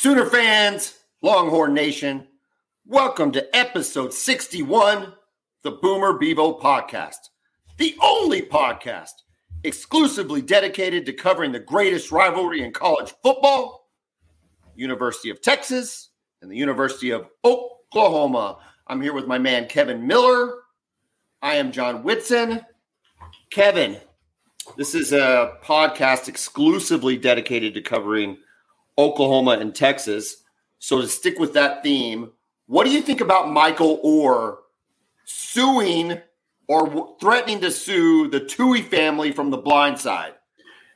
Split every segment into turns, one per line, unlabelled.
Sooner fans, Longhorn Nation, welcome to episode 61, the Boomer Bevo podcast, the only podcast exclusively dedicated to covering the greatest rivalry in college football, University of Texas and the University of Oklahoma. I'm here with my man Kevin Miller. I am John Whitson. Kevin, this is a podcast exclusively dedicated to covering Oklahoma and Texas. So to stick with that theme, what do you think about Michael Oher suing or threatening to sue the Tuohy family from the blind side?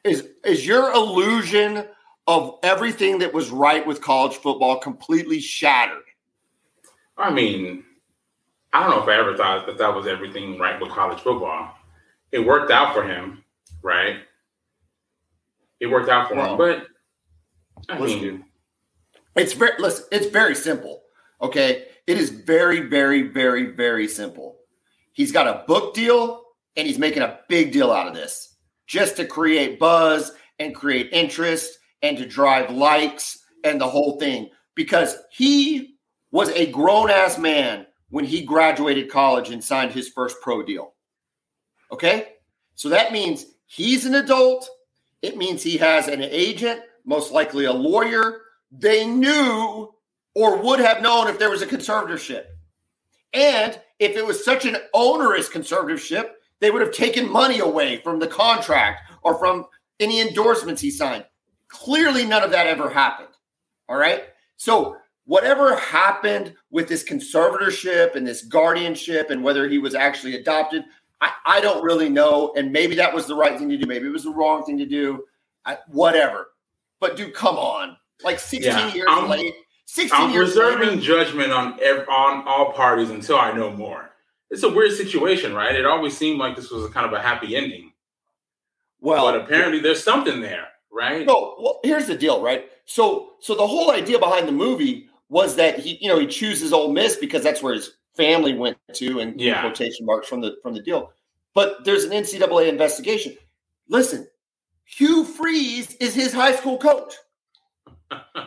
Is is your illusion of everything that was right with college football completely shattered?
I mean, I don't know if I ever thought that that was everything right with college football. It worked out for him, right? It worked out for him, but I
listen, mean, it's very listen. It's very simple. Okay, it is very, very, very, very simple. He's got a book deal, and he's making a big deal out of this just to create buzz and create interest and to drive likes and the whole thing because he was a grown ass man when he graduated college and signed his first pro deal. Okay? So that means he's an adult. It means he has an agent, most likely a lawyer. They knew or would have known if there was a conservatorship. And if it was such an onerous conservatorship, they would have taken money away from the contract or from any endorsements he signed. Clearly, none of that ever happened. All right. So, whatever happened with this conservatorship and this guardianship and whether he was actually adopted, I, I don't really know. And maybe that was the right thing to do. Maybe it was the wrong thing to do. I, whatever. But, dude, come on. Like 16 yeah, years I'm, late. 16
I'm
years
reserving
later.
judgment on ev- on all parties until I know more. It's a weird situation, right? It always seemed like this was a kind of a happy ending. Well, but apparently there's something there, right?
No, well, here's the deal, right? So, so the whole idea behind the movie was that he, you know, he chooses Ole Miss because that's where his family went to, and yeah. quotation marks from the from the deal. But there's an NCAA investigation. Listen, Hugh Freeze is his high school coach.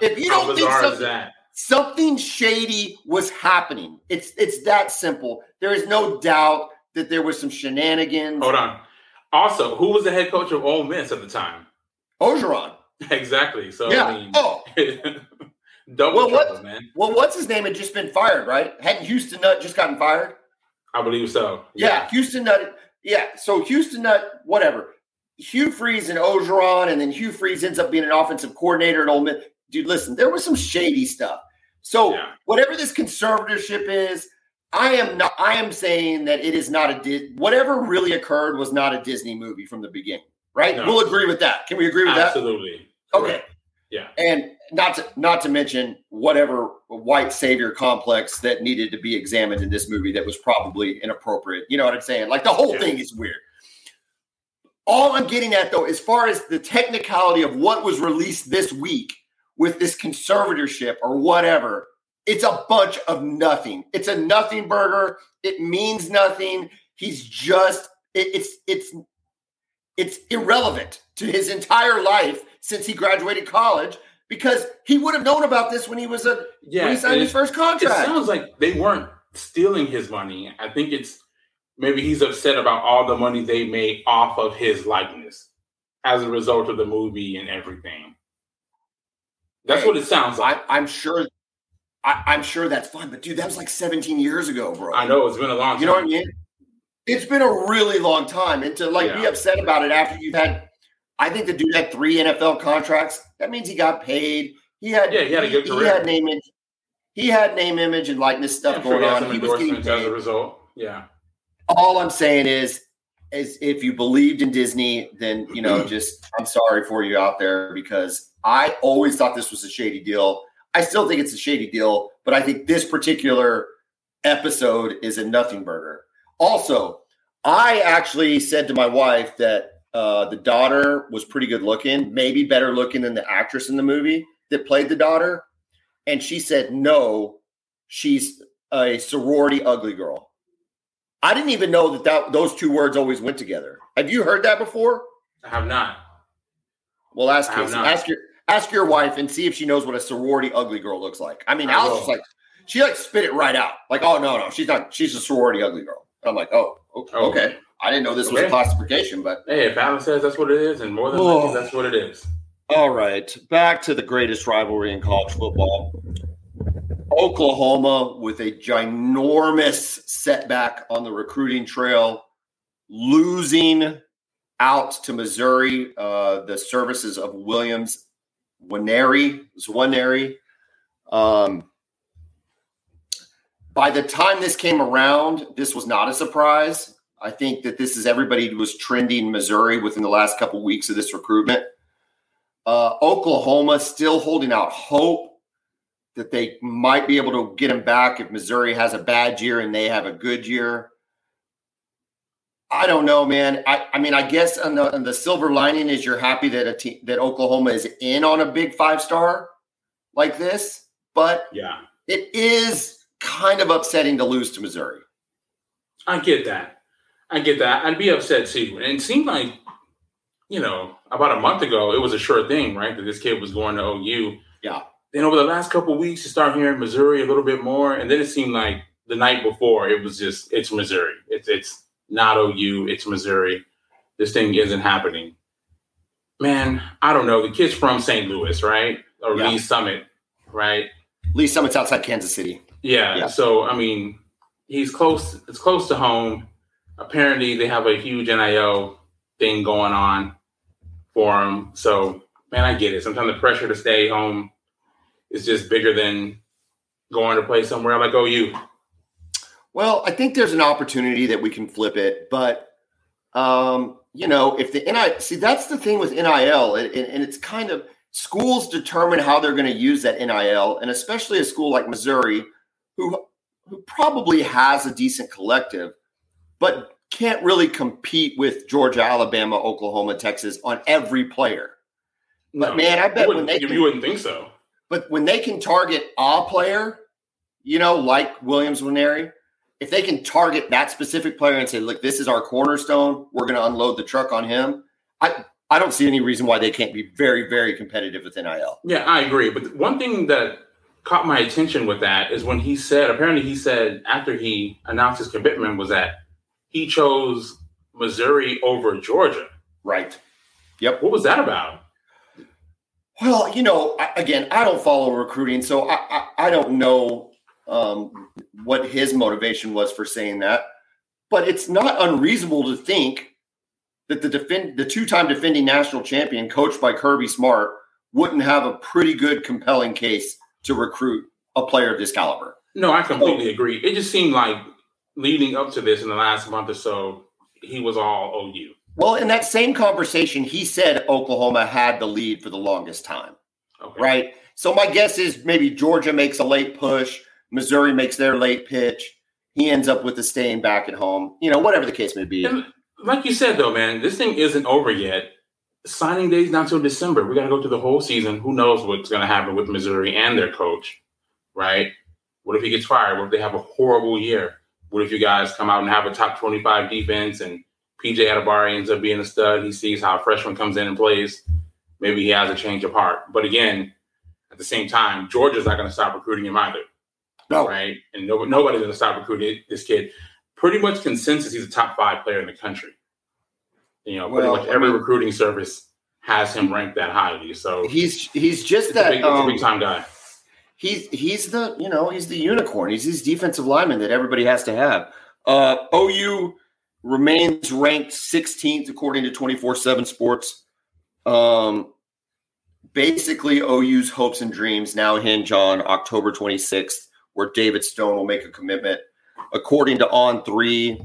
If you don't think something, something shady was happening, it's it's that simple. There is no doubt that there was some shenanigans.
Hold on. Also, who was the head coach of Ole Miss at the time?
Orgeron.
Exactly. So
yeah. I mean, oh.
double well, trouble, what, man.
Well, what's his name had just been fired, right? Hadn't Houston Nutt just gotten fired?
I believe so.
Yeah, yeah Houston Nutt. Yeah, so Houston Nutt, whatever. Hugh Freeze and Orgeron, and then Hugh Freeze ends up being an offensive coordinator at Ole Miss. Dude, listen, there was some shady stuff. So yeah. whatever this conservatorship is, I am not. I am saying that it is not a. Did whatever really occurred was not a Disney movie from the beginning, right? No. We'll agree with that. Can we agree with
Absolutely.
that? Absolutely. Okay.
Yeah.
And not to not to mention whatever white savior complex that needed to be examined in this movie that was probably inappropriate. You know what I'm saying? Like the whole yeah. thing is weird. All I'm getting at though, as far as the technicality of what was released this week with this conservatorship or whatever, it's a bunch of nothing. It's a nothing burger. It means nothing. He's just it, it's it's it's irrelevant to his entire life since he graduated college because he would have known about this when he was a yeah, when he signed his first contract.
It sounds like they weren't stealing his money. I think it's maybe he's upset about all the money they made off of his likeness as a result of the movie and everything. That's hey, what it sounds like.
I, am sure. I, am sure that's fine, but dude, that was like 17 years ago, bro.
I know it's been a long. time.
You know what I mean? It's been a really long time, and to like yeah. be upset about it after you've had, I think the dude had three NFL contracts. That means he got paid. He had
yeah, he had a good
he,
career.
He had name image. He had name, image, and likeness stuff going on. He was getting paid.
as a result. Yeah.
All I'm saying is, is if you believed in Disney, then you know, just I'm sorry for you out there because I always thought this was a shady deal. I still think it's a shady deal, but I think this particular episode is a nothing burger. Also, I actually said to my wife that uh, the daughter was pretty good looking, maybe better looking than the actress in the movie that played the daughter. And she said, no, she's a sorority ugly girl. I didn't even know that, that those two words always went together. Have you heard that before?
I have not.
Well, ask Casey. Ask your Ask your wife and see if she knows what a sorority ugly girl looks like. I mean,
I
was like, she like spit it right out. Like, oh no, no, she's not. She's a sorority ugly girl. And I'm like, oh,
Oh.
okay. I didn't know this was a classification, but
Hey, if Alan says that's what it is, and more than
Oh.
likely that's what it is.
All right, back to the greatest rivalry in college football. Oklahoma with a ginormous setback on the recruiting trail, losing out to Missouri. Uh, the services of Williams Waneri, Nwaneri. Um, by the time this came around, this was not a surprise. I think that this is everybody was trending Missouri within the last couple weeks of this recruitment. Uh, Oklahoma still holding out hope that they might be able to get him back if Missouri has a bad year and they have a good year. I don't know, man. I, I mean, I guess on the, on the silver lining is you're happy that a team that Oklahoma is in on a big five star like this, but
Yeah,
it is kind of upsetting to lose to Missouri.
I get that. I get that. I'd be upset too. And it seemed like, you know, about a month ago, it was a sure thing, right? That this kid was going to OU.
Yeah.
Then over the last couple of weeks, you start hearing Missouri a little bit more, and then it seemed like the night before it was just it's Missouri. It's it's not OU. It's Missouri. This thing isn't happening. Man, I don't know. The kid's from St. Louis, right? Or
Yeah.
Lee Summit, right?
Lee Summit's outside Kansas City.
Yeah,
Yeah.
So I mean, he's close. It's close to home. Apparently, they have a huge NIL thing going on for him. So, man, I get it. Sometimes the pressure to stay home is just bigger than going to play somewhere like OU.
Well, I think there's an opportunity that we can flip it, but um, you know, if the NIL see that's the thing with NIL, and, and it's kind of schools determine how they're going to use that NIL, and especially a school like Missouri, who who probably has a decent collective, but can't really compete with Georgia, Alabama, Oklahoma, Texas on every player. But, man, I bet
you
when they
you, you wouldn't think so.
But when they can target a player, you know, like Williams Nwaneri, if they can target that specific player and say, look, this is our cornerstone, we're going to unload the truck on him. I, I don't see any reason why they can't be very, very competitive with NIL.
Yeah, I agree. But one thing that caught my attention with that is when he said, apparently, he said after he announced his commitment was that he chose Missouri over Georgia.
Right. Yep.
What was that about?
Well, you know, I, again, I don't follow recruiting, so I, I, I don't know um, what his motivation was for saying that. But it's not unreasonable to think that the defend the two-time defending national champion, coached by Kirby Smart, wouldn't have a pretty good, compelling case to recruit a player of this caliber.
No, I completely agree. It just seemed like leading up to this in the last month or so, he was all OU.
Well, in that same conversation, he said Oklahoma had the lead for the longest time.
Okay.
right? So my guess is maybe Georgia makes a late push, Missouri makes their late pitch. He ends up with the staying back at home. You know, whatever the case may be.
And like you said, though, man, this thing isn't over yet. Signing day's not until December. We got to go through the whole season. Who knows what's going to happen with Missouri and their coach, right? What if he gets fired? What if they have a horrible year? What if you guys come out and have a top 25 defense and PJ Atabari ends up being a stud? He sees how a freshman comes in and plays. Maybe he has a change of heart. But again, at the same time, Georgia's not going to stop recruiting him either.
No.
right? And nobody, nobody's going to stop recruiting this kid. Pretty much consensus, he's a top five player in the country. You know, pretty
Well,
much
I
every
mean-
recruiting service has him ranked that highly. So
He's he's just that
big,
um,
big time guy.
he's he's the you know he's the unicorn. He's his defensive lineman that everybody has to have. Uh, OU remains ranked 16th according to 24/7 Sports. Um, basically, OU's hopes and dreams now hinge on October 26th, where David Stone will make a commitment. According to On Three,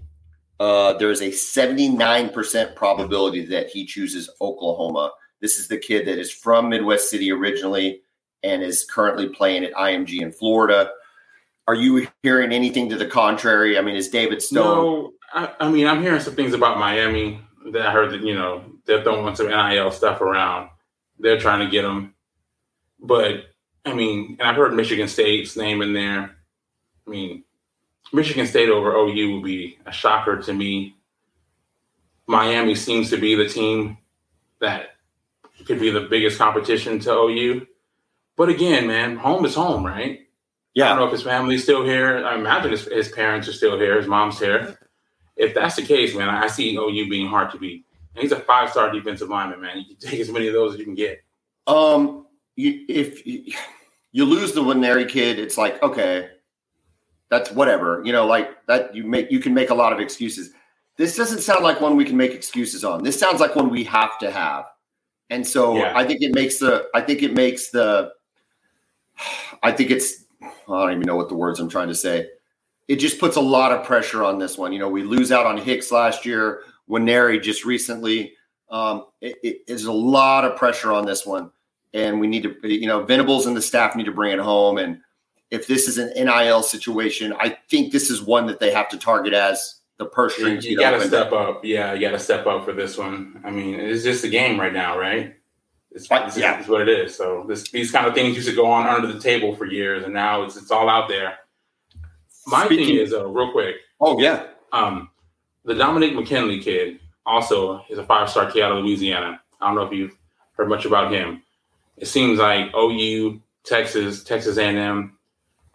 uh, there is a 79% probability that he chooses Oklahoma. This is the kid that is from Midwest City originally and is currently playing at IMG in Florida. Are you hearing anything to the contrary? I mean, is David Stone?
No, I, I mean, I'm hearing some things about Miami that I heard that, you know, they're throwing some NIL stuff around. They're trying to get them, But, I mean, and I've heard Michigan State's name in there. I mean, Michigan State over OU would be a shocker to me. Miami seems to be the team that could be the biggest competition to OU. But again, man, home is home, right?
Yeah.
I don't know if his family's still here. I imagine his, his parents are still here. His mom's here. If that's the case, man, I see OU being hard to beat. And he's a five star defensive lineman, man. You can take as many of those as you can get.
Um, you, if you, you lose the Nwaneri kid, it's like okay, that's whatever. You know, like that. You make you can make a lot of excuses. This doesn't sound like one we can make excuses on. This sounds like one we have to have. And so
Yeah.
I think it makes the I think it makes the I think it's I don't even know what the words I'm trying to say. It just puts a lot of pressure on this one. You know, we lose out on Hicks last year, Nwaneri just recently. Um, it, it is a lot of pressure on this one, and we need to, you know, Venables and the staff need to bring it home. And if this is an NIL situation, I think this is one that they have to target as the purse
You,
strings.
you
get
got to step up. Yeah, you got to step up for this one. I mean, it's just a game right now, right? It's, it's,
yeah.
it's what it is. So this, these kind of things used to go on under the table for years, and now it's it's all out there. My thing is, uh, real quick,
Oh yeah,
um, the Dominic McKinley kid also is a five star kid out of Louisiana. I don't know if you've heard much about him. It seems like OU, Texas, Texas A&M,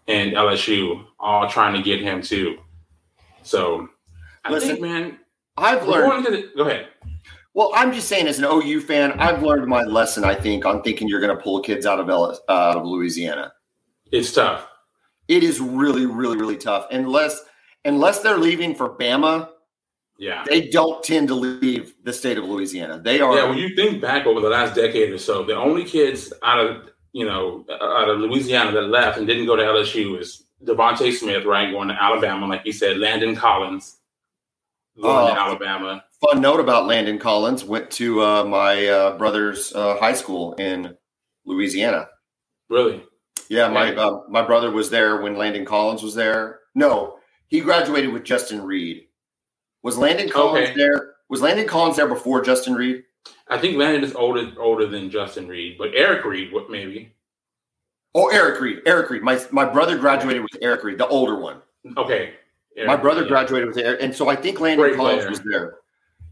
and LSU all trying to get him too. So I
Listen,
think, man,
I've learned.
going to the, go ahead.
Well, I'm just saying, as an OU fan, I've learned my lesson. I think on thinking you're going to pull kids out of uh, out of Louisiana.
It's tough.
It is really, really, really tough. Unless unless they're leaving for Bama,
Yeah.
they don't tend to leave the state of Louisiana. They are.
Yeah, when you think back over the last decade or so, the only kids out of you know out of Louisiana that left and didn't go to LSU is DeVonta Smith, right, going to Alabama, like you said, Landon Collins going to
Oh.
Alabama.
fun note about Landon Collins went to uh, my uh, brother's uh, high school in Louisiana.
Really?
Yeah, my
Yeah.
uh, my brother was there when Landon Collins was there. No, he graduated with Justin Reid. Was Landon Collins
Okay.
there? Was Landon Collins there before Justin Reid?
I think Landon is older older than Justin Reid, but Eric Reid, what maybe?
Oh, Eric Reid. Eric Reid. My my brother graduated with Eric Reid, the older one.
Okay. Eric
my brother
Reid.
graduated with Eric, and so I think Landon
Great
Collins
player.
was there.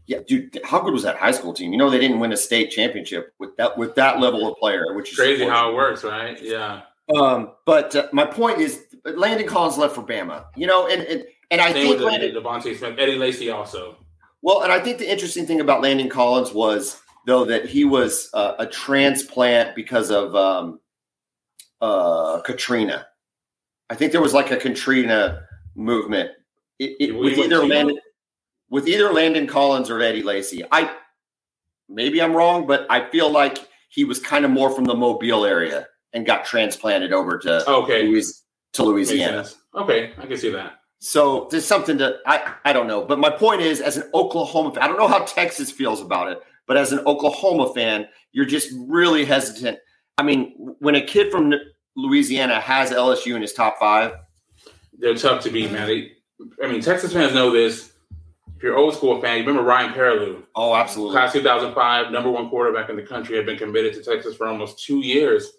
Yeah, dude, how good was that high school team? You know, they didn't win a state championship with that with that level of player, which is
Crazy how it works, right? Yeah.
Um, but uh, my point is, Landon Collins left for Bama. You know, and and, and I
Same
think
with
Landon.
DeVonta Smith, Eddie Lacy also.
Well, and I think the interesting thing about Landon Collins was though that he was uh, a transplant because of um, uh, Katrina. I think there was like a Katrina movement it, it, with either Landon with either Landon Collins or Eddie Lacy. I maybe I'm wrong, but I feel like he was kind of more from the Mobile area and got transplanted over to
Okay.
Louis, to Louisiana.
Okay, I can see that.
So there's something to I I don't know, but my point is, as an Oklahoma fan, I don't know how Texas feels about it, but as an Oklahoma fan, you're just really hesitant. I mean, when a kid from Louisiana has LSU in his top five,
They're tough to beat, man. They, I mean, Texas fans know this. If you're old school fan, you remember Ryan Perrilloux,
oh, absolutely.
class 2005, number one quarterback in the country, had been committed to Texas for almost two years.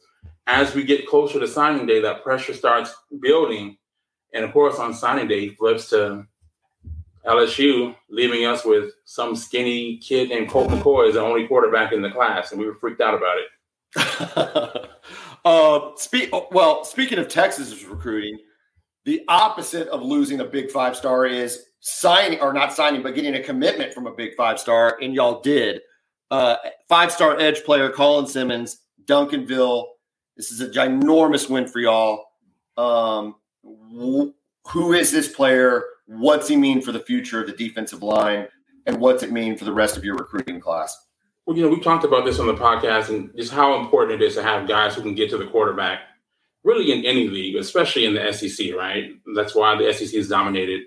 As we get closer to signing day, that pressure starts building. And of course, on signing day, he flips to LSU, leaving us with some skinny kid named Colt McCoy as the only quarterback in the class. And we were freaked out about it.
uh, speak well. Speaking of Texas's recruiting, the opposite of losing a big five star is signing or not signing, but getting a commitment from a big five star, and y'all did. Uh, five star edge player Colin Simmons, Duncanville. This is a ginormous win for y'all. Um, wh- who is this player? What's he mean for the future of the defensive line? And what's it mean for the rest of your recruiting class?
Well, you know, we talked about this on the podcast and just how important it is to have guys who can get to the quarterback, really in any league, especially in the SEC, right? That's why the SEC is dominated.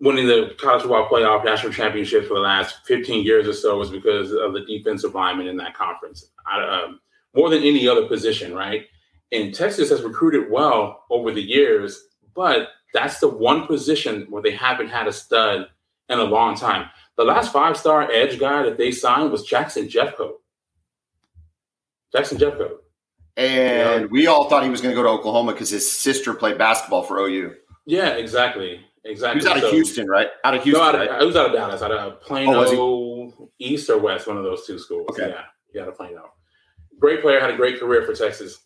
Winning the college football playoff national championship for the last 15 years or so was because of the defensive linemen in that conference, I- um, more than any other position, right? And Texas has recruited well over the years, but that's the one position where they haven't had a stud in a long time. The last five star edge guy that they signed was Jackson Jeffcoat. Jackson Jeffcoat.
And we all thought he was going to go to Oklahoma because his sister played basketball for OU.
Yeah, exactly. Exactly.
He was out of
So-
Houston, right? Out of Houston,
No, out of,
right?
it was out of Dallas, out of Plano
Oh,
East or West, one of those two schools.
Okay.
Yeah. You got to point out. Great player, had a great career for Texas.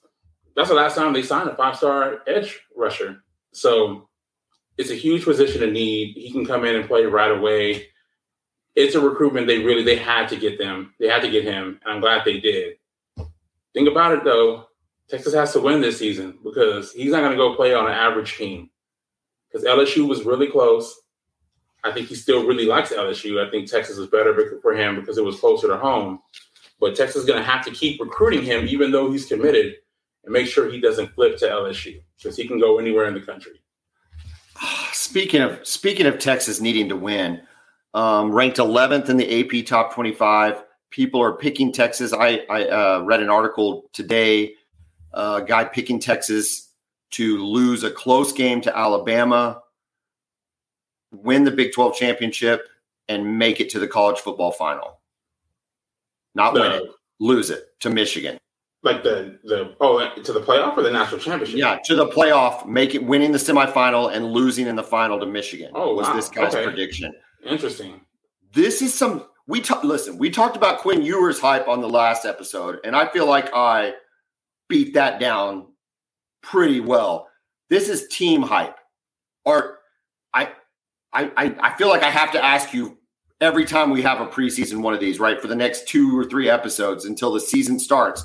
That's the last time they signed a five star edge rusher. So it's a huge position of need. He can come in and play right away. It's a recruitment they really they had to get them. They had to get him, and I'm glad they did. Think about it though. Texas has to win this season because he's not going to go play on an average team. Because LSU was really close. I think he still really likes LSU. I think Texas is better for him because it was closer to home. But Texas is going to have to keep recruiting him, even though he's committed, and make sure he doesn't flip to LSU because he can go anywhere in the country.
Speaking of speaking of Texas needing to win, um, ranked 11th in the AP Top 25. People are picking Texas. I, I uh, read an article today, a uh, guy picking Texas to lose a close game to Alabama, win the Big 12 championship, and make it to the college football final. Not win it, lose it to Michigan.
Like the the oh to the playoff or the national championship?
Yeah, to the playoff, make it winning the semifinal and losing in the final to Michigan.
Oh,
was
wow.
this guy's
okay.
prediction?
Interesting.
This is some we talk. Listen, we talked about Quinn Ewers hype on the last episode, and I feel like I beat that down pretty well. This is team hype. Or I I I, I feel like I have to ask you every time we have a preseason one of these, right? For the next two or three episodes until the season starts.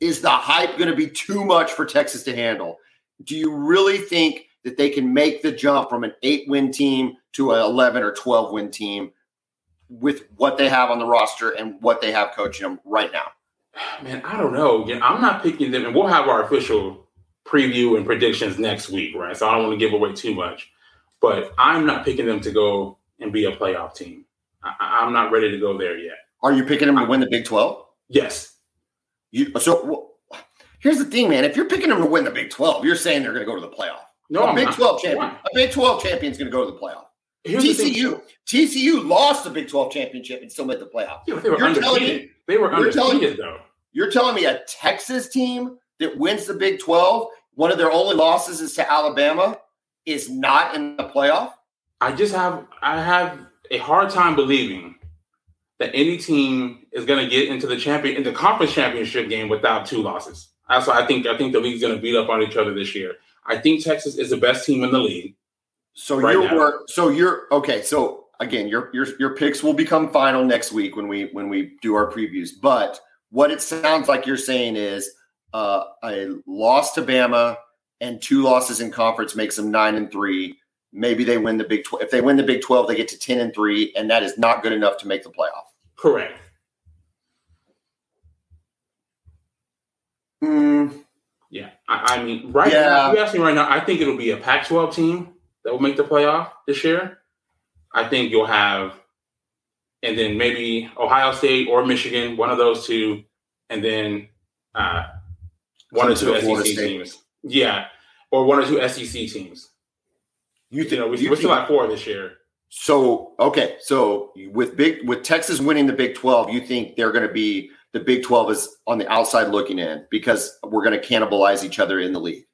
Is the hype going to be too much for Texas to handle? Do you really think that they can make the jump from an eight win team to an 11 or 12 win team with what they have on the roster and what they have coaching them right now?
Man, I don't know. I'm not picking them, and we'll have our official preview and predictions next week, right? So I don't want to give away too much, but I'm not picking them to go and be a playoff team. I, am not ready to go there yet.
Are you picking them to win the Big 12?
Yes.
You, so well, here's the thing, man. If you're picking them to win the Big 12, you're saying they're going to go to the playoff.
No,
a Big
not.
12 champion. A Big 12 champion is going to go to the playoff.
Here's the thing,
TCU, TCU lost the Big 12 championship and still made the playoff.
Yeah, they were
You're telling
undefeated.
me-
They were
you're telling
undefeated, though.
You're telling me a Texas team that wins the Big 12, one of their only losses is to Alabama, is not in the playoff?
I just have I have a hard time believing that any team is going to get into the champion in the conference championship game without two losses. That's why I think I think the league's going to beat up on each other this year. I think Texas is the best team in the league.
So
Right
you're
now.
so you're okay. So again, your your your picks will become final next week when we when we do our previews. But what it sounds like you're saying is uh, a loss to Bama and two losses in conference makes them nine and three. Maybe they win the Big Twelve. If they win the Big Twelve, they get to ten and three, and that is not good enough to make the playoff.
Correct.
Mm,
Yeah. I, I mean, right
Yeah.
now, you ask me right now, I think it'll be a Pac-12 team that will make the playoff this year. I think you'll have, and then maybe Ohio State or Michigan, one of those two, and then uh, one or two
Clemson or Florida
SEC
State.
teams. Yeah, or one or two SEC teams.
You
You know, we, we're still at four this year.
So okay, so with big with Texas winning the Big Twelve, you think they're going to be the Big Twelve is on the outside looking in because we're going to cannibalize each other in the league.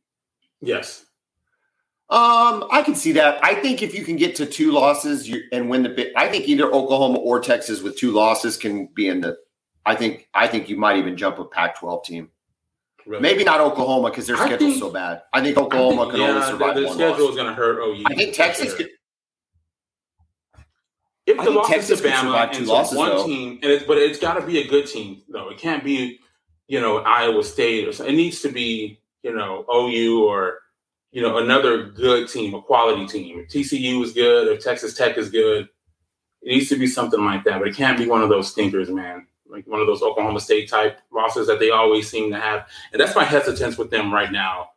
Yes.
Um, I can see that. I think if you can get to two losses you, and win the big, I think either Oklahoma or Texas with two losses can be in the. I think I think you might even jump a Pac-12 team.
Really.
Maybe not Oklahoma because their
I
schedule's
think-
so bad. I think
I
Oklahoma
think,
can
yeah,
only survive
the,
one
schedule
loss.
is going to hurt OU.
I think Texas
sure.
could.
If the losses
Texas
to
could
Bama
survive
and
two losses,
one
though.
team, and it's, but it's got to be a good team though. It can't be, you know, Iowa State or something. It needs to be, you know, OU or you know another good team, a quality team. If TCU is good, if Texas Tech is good, it needs to be something like that. But it can't be one of those stinkers, man. Like one of those Oklahoma State type losses that they always seem to have. And that's my hesitance with them right now.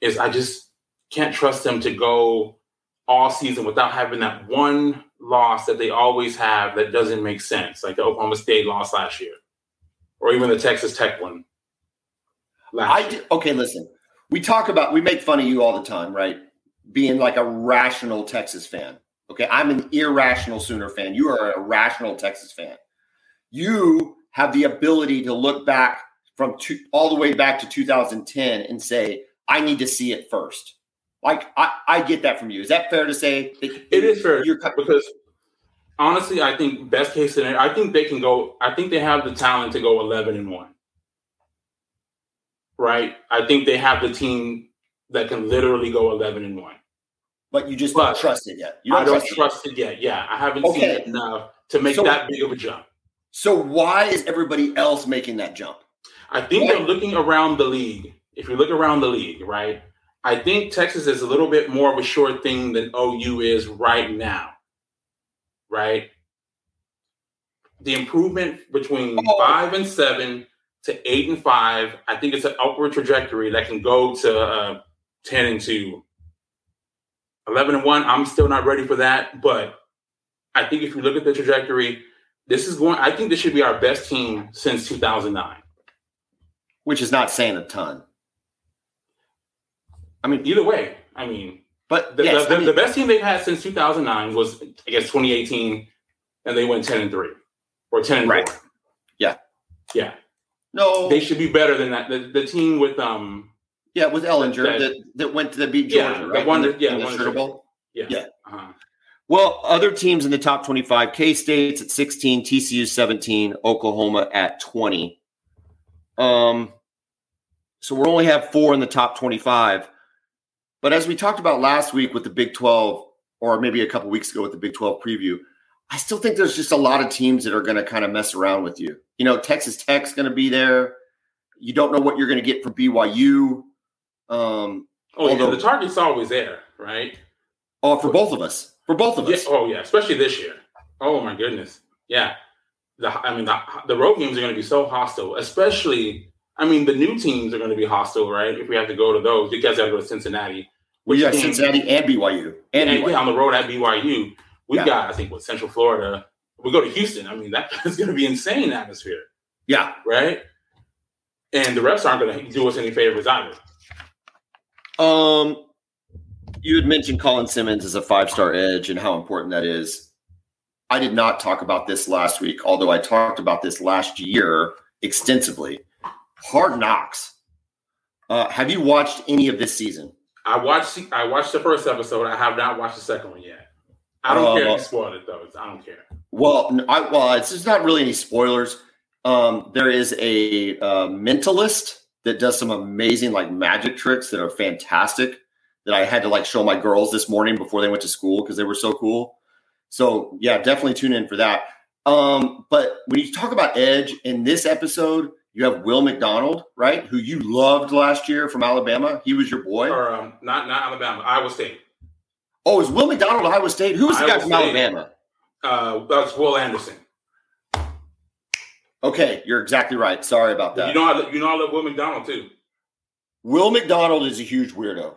Is I just can't trust them to go all season without having that one loss that they always have that doesn't make sense, like the Oklahoma State loss last year, or even the Texas Tech one.
I do, okay. Listen, we talk about we make fun of you all the time, right? Being like a rational Texas fan. Okay, I'm an irrational Sooner fan. You are a rational Texas fan. You have the ability to look back from two, all the way back to 2010 and say, "I need to see it first. Like I, I get that from you. Is that fair to say?
It is fair because honestly, I think best case scenario, I think they can go. I think they have the talent to go eleven and one. Right. I think they have the team that can literally go eleven and one.
But you just but don't trust it yet.
You don't I don't trust, it yet. Yeah, I haven't okay. seen it enough to make so, that big of a jump.
So why is everybody else making that jump?
I think they're looking around the league. If you look around the league, right? I think Texas is a little bit more of a short thing than OU is right now. Right? The improvement between oh. five and seven to eight and five, I think it's an upward trajectory that can go to uh, 10 and two. 11 and one, I'm still not ready for that. But I think if you look at the trajectory, this is going, I think this should be our best team since 2009
which is not saying a ton.
I mean, either way, I mean,
but
the,
yes,
the,
I mean,
the, best team they've had since 2009 was, I guess, 2018, and they went 10 and three or 10 and right. four.
Yeah,
yeah.
No,
they should be better than that. The, the team with um,
yeah, with Ehlinger that, that, that went to the beat Georgia,
yeah,
right?
One,
the,
yeah,
the
Sugar
Bowl.
Yeah,
yeah. Uh-huh. Well, other teams in the top 25, K State's at 16, TCU 17, Oklahoma at 20. Um, so we only have four in the top 25. But as we talked about last week with the Big 12, or maybe a couple weeks ago with the Big 12 preview, I still think there's just a lot of teams that are going to kind of mess around with you. You know, Texas Tech's going to be there. You don't know what you're going to get from BYU. Um,
oh, although, yeah, the target's always there, right?
Oh, for both of us. For both of us.
Yeah, oh, yeah, especially this year. Oh, my goodness. Yeah. The, I mean, the, the road games are going to be so hostile, especially I mean, the new teams are going to be hostile, right? If we have to go to those, because we have to go to Cincinnati.
We got Cincinnati and BYU.
And, and BYU. on the road at BYU. We yeah. got, I think, what Central Florida. We go to Houston. I mean, that is going to be insane atmosphere.
Yeah.
Right. And the refs aren't going to do us any favors either.
Um, you had mentioned Colin Simmons as a five star edge and how important that is. I did not talk about this last week, although I talked about this last year extensively. Hard Knocks. Uh, have you watched any of this season?
I watched. I watched the first episode. I have not watched the second one yet. I don't uh, care if you spoiled it though. I don't care.
Well, I, well, it's just not really any spoilers. Um, there is a uh, mentalist that does some amazing like magic tricks that are fantastic. That I had to like show my girls this morning before they went to school because they were so cool. So yeah, definitely tune in for that. Um, but when you talk about Edge in this episode, you have Will McDonald, right? Who you loved last year from Alabama. He was your boy.
Or um, not not Alabama, Iowa State.
Oh, is Will McDonald Iowa State? Who was the guy from State, Alabama?
Uh, that's Will Anderson.
Okay, you're exactly right. Sorry about that.
You know, I, you know, I love Will McDonald too.
Will McDonald is a huge weirdo.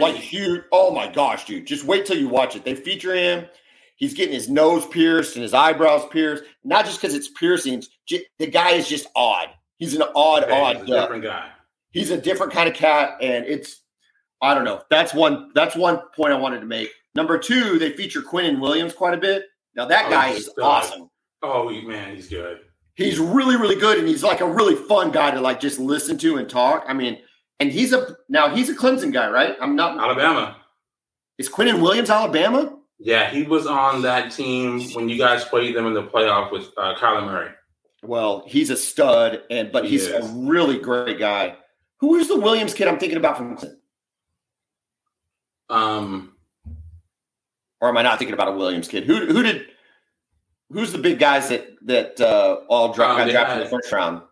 Like huge. Oh my gosh, dude! Just wait till you watch it. They feature him. He's getting his nose pierced and his eyebrows pierced, not just because it's piercings. The guy is just odd. He's an odd, odd,
he's different guy.
He's a different kind of cat, and it's I don't know. That's one. That's one point I wanted to make. Number two, they feature Quinnen Williams quite a bit. Now that oh, guy is awesome.
Oh man, he's good.
He's really, really good, and he's like a really fun guy to like just listen to and talk. I mean, and he's a now he's a Clemson guy, right? I'm not
Alabama.
Is Quinnen Williams Alabama?
Yeah, he was on that team when you guys played them in the playoff with uh, Kyler Murray.
Well, he's a stud, and but he's is. a really great guy. Who is the Williams kid I'm thinking about from Clemson?
Um,
or am I not thinking about a Williams kid? Who who did? Who's the big guys that that uh, all dropped uh, got drafted in the first round?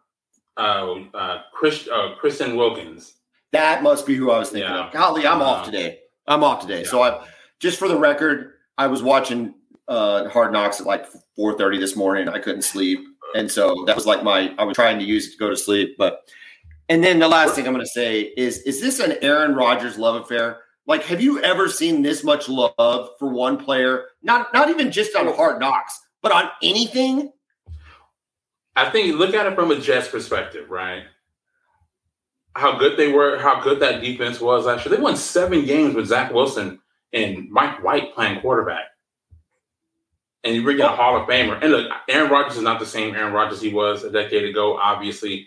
Uh, uh, Chris uh, Christian Wilkins.
That must be who I was thinking yeah. of. Golly, I'm off uh, today. I'm off today. Yeah. So I just for the record, I was watching uh, Hard Knocks at like 4:30 this morning. I couldn't sleep, and so that was like my I was trying to use it to go to sleep. But and then the last thing I'm going to say is: Is this an Aaron Rodgers love affair? Like, have you ever seen this much love for one player? Not not even just on Hard Knocks, but on anything.
I think look at it from a Jets perspective, right? How good they were, how good that defense was. Actually, they won seven games with Zach Wilson and Mike White playing quarterback. And you bring in a Hall of Famer. And look, Aaron Rodgers is not the same Aaron Rodgers he was a decade ago, obviously.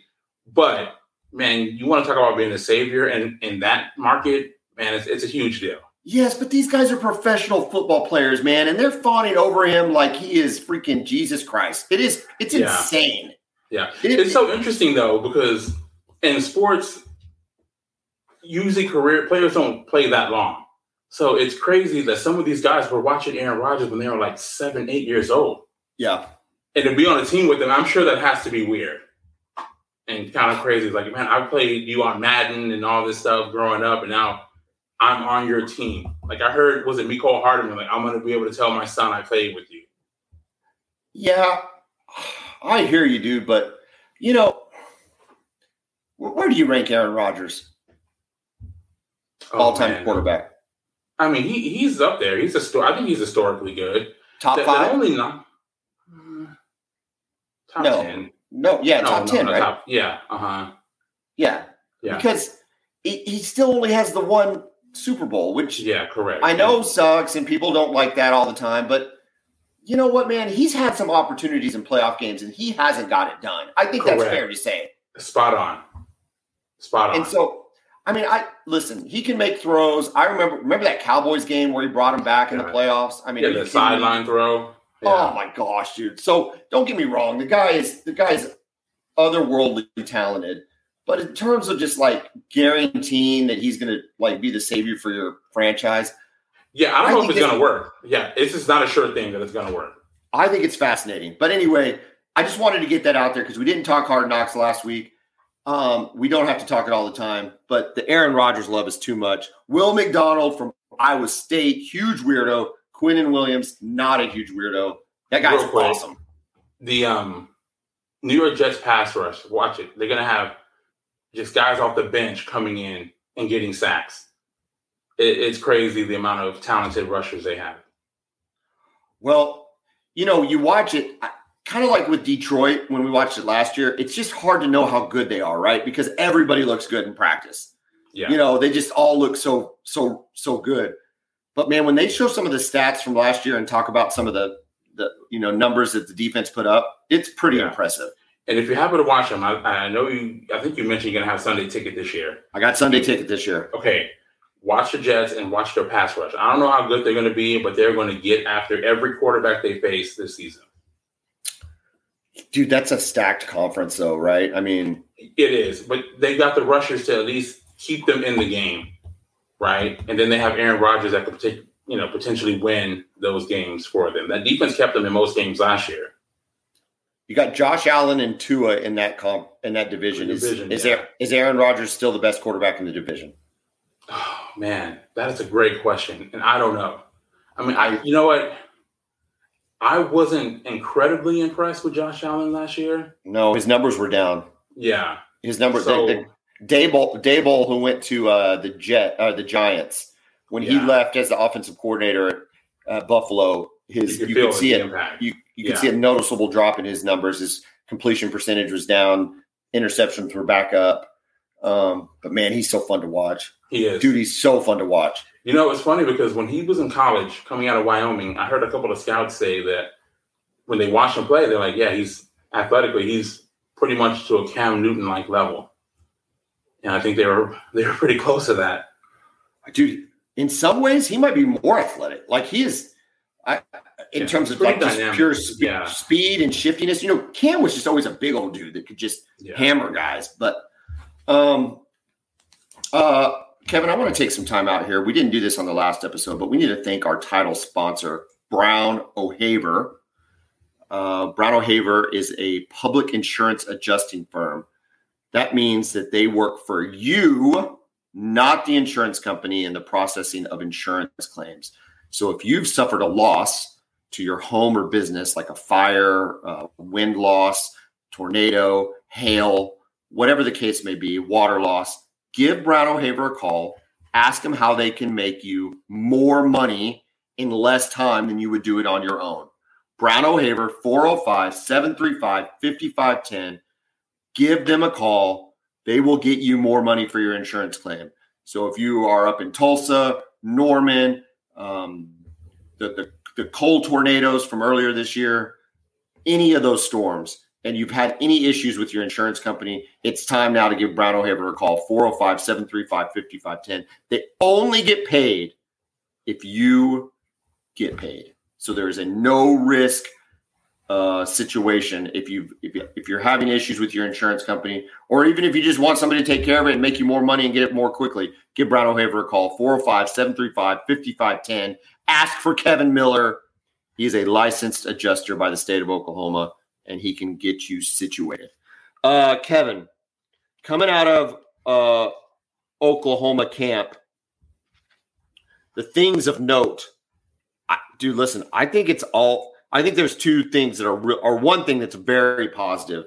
But man, you want to talk about being a savior and in that market, man, it's, it's a huge deal.
Yes, but these guys are professional football players, man, and they're fawning over him like he is freaking Jesus Christ. It is it's
Yeah.
insane.
Yeah.
It-
It's so interesting though, because in sports, usually career players don't play that long. So it's crazy that some of these guys were watching Aaron Rodgers when they were like seven, eight years old.
Yeah.
And to be on a team with them, I'm sure that has to be weird. And kind of crazy. It's like, man, I played you on Madden and all this stuff growing up, and now I'm on your team. Like I heard, was it Mecole Hardman? Like, I'm gonna be able to tell my son I played with you.
Yeah. I hear you, dude, but you know, where, where do you rank Aaron Rodgers?
Oh,
All-time
man.
quarterback.
I mean, he he's up there. He's a I think he's historically good.
Top
The- the
five?
only not Mm, top
No.
ten.
no, yeah,
No,
top
no,
ten,
no,
right?
top- yeah. Uh huh.
Yeah.
Yeah.
Because he, he still only has the one Super Bowl, which
Yeah. Correct.
I know sucks and people don't like that all the time, but you know what, man? He's had some opportunities in playoff games and he hasn't got it done. I think that's fair to say.
Spot on. Spot on.
And so, I mean, I listen. He can make throws. I remember remember that Cowboys game where he brought him back in the playoffs. I mean,
yeah, the sideline throw.
Oh my gosh, dude! So don't get me wrong. The guy is the guy's otherworldly talented, but in terms of just like guaranteeing that he's going to like be the savior for your franchise,
Yeah, I don't
I
know if it's gonna work. Yeah, it's just not a sure thing that it's gonna work.
I think it's fascinating. But anyway, I just wanted to get that out there because we didn't talk hard knocks last week. Um, we don't have to talk it all the time, but the Aaron Rodgers love is too much. Will McDonald from Iowa State, huge weirdo. Quinnen Williams, not a huge weirdo. That guy's
quick.
awesome.
The um, New York Jets pass rush. Watch it. They're gonna have just guys off the bench coming in and getting sacks. It, it's crazy the amount of talented rushers they have.
Well, you know, you watch it kind of like with Detroit when we watched it last year. It's just hard to know how good they are, right? Because everybody looks good in practice.
Yeah.
You know, they just all look so so so good. But man, when they show some of the stats from last year and talk about some of the the you know numbers that the defense put up, it's pretty
Yeah.
impressive.
And if you happen to watch them, I, I know you. I think you mentioned you're gonna have Sunday ticket this year.
I got Sunday ticket this year.
Okay, watch the Jets and watch their pass rush. I don't know how good they're going to be, but they're going to get after every quarterback they face this season.
Dude, that's a stacked conference though, right? I mean,
It is, but they got the rushers to at least keep them in the game, right? And then they have Aaron Rodgers that could, you know, potentially win those games for them. That defense kept them in most games last year.
You got Josh Allen and Tua in that comp in that division. Is
Division,
is,
yeah.
Aaron, is Aaron Rodgers still the best quarterback in the division?
Oh man, that is a great question, and I don't know. I mean, I you know what? I wasn't incredibly impressed with Josh Allen last year.
No, his numbers were down.
Yeah,
His numbers.
so
the, the, Daboll, Daboll, who went to uh, the Jet, uh, the Giants, when he left as the offensive coordinator at uh, Buffalo, his
you
you,
could
see it.
impact.
You you
Yeah.
could see a noticeable drop in his numbers. His completion percentage was down. Interceptions were back up. Um, but man, he's so fun to watch.
He is.
Dude, he's so fun to watch.
You know, it's funny because when he was in college, coming out of Wyoming, I heard a couple of scouts say that when they watch him play, they're like, "Yeah, he's athletically, he's pretty much to a Cam Newton like level." And I think they were they were pretty close to that.
Dude, in some ways, he might be more athletic. Like he is, I, in
Yeah,
terms of like
pretty
just pure
Yeah.
speed and shiftiness. You know, Cam was just always a big old dude that could just
Yeah.
hammer guys. But um uh Kevin, I want to take some time out here. We didn't do this on the last episode, but we need to thank our title sponsor, Brown O'Haver. Uh, Brown O'Haver is a public insurance adjusting firm. That means that they work for you, not the insurance company, in the processing of insurance claims. So if you've suffered a loss to your home or business, like a fire, uh, wind loss, tornado, hail, whatever the case may be, water loss, give Brown O'Haver a call. Ask them how they can make you more money in less time than you would do it on your own. Brown O'Haver, 405 735 5510. Give them a call. They will get you more money for your insurance claim. So if you are up in Tulsa, Norman, um, the, the, the cold tornadoes from earlier this year, any of those storms, and you've had any issues with your insurance company, it's time now to give Brown O'Haver a call 405 735 5510. They only get paid if you get paid. So there's a no risk uh, situation if you if, you, if you're having issues with your insurance company, or even if you just want somebody to take care of it and make you more money and get it more quickly, give Brown O'Haver a call 405 735 5510. Ask for Kevin Miller. He is a licensed adjuster by the state of Oklahoma, and he can get you situated. Uh, Kevin, coming out of uh, Oklahoma camp, the things of note. I, dude, listen, I think it's all. I think there's two things that are real, or one thing that's very positive,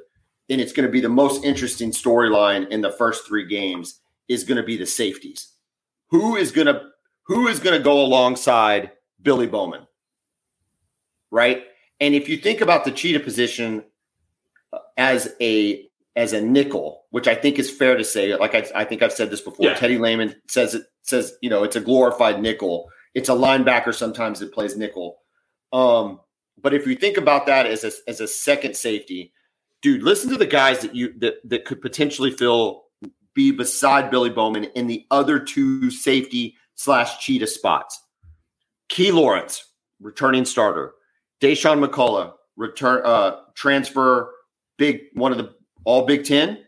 and it's going to be the most interesting storyline in the first three games is going to be the safeties. Who is going to who is going to go alongside Billy Bowman? Right? And if you think about the cheetah position uh, as a as a nickel, which I think is fair to say, like I, I think I've said this before. Yeah. Teddy Lehman says it says you know it's a glorified nickel. It's a linebacker sometimes that plays nickel. Um, but if you think about that as a, as a second safety, dude, listen to the guys that you that that could potentially fill be beside Billy Bowman in the other two safety slash cheetah spots. Key Lawrence, returning starter. Dasan McCullough, return uh transfer, big one of the all Big Ten,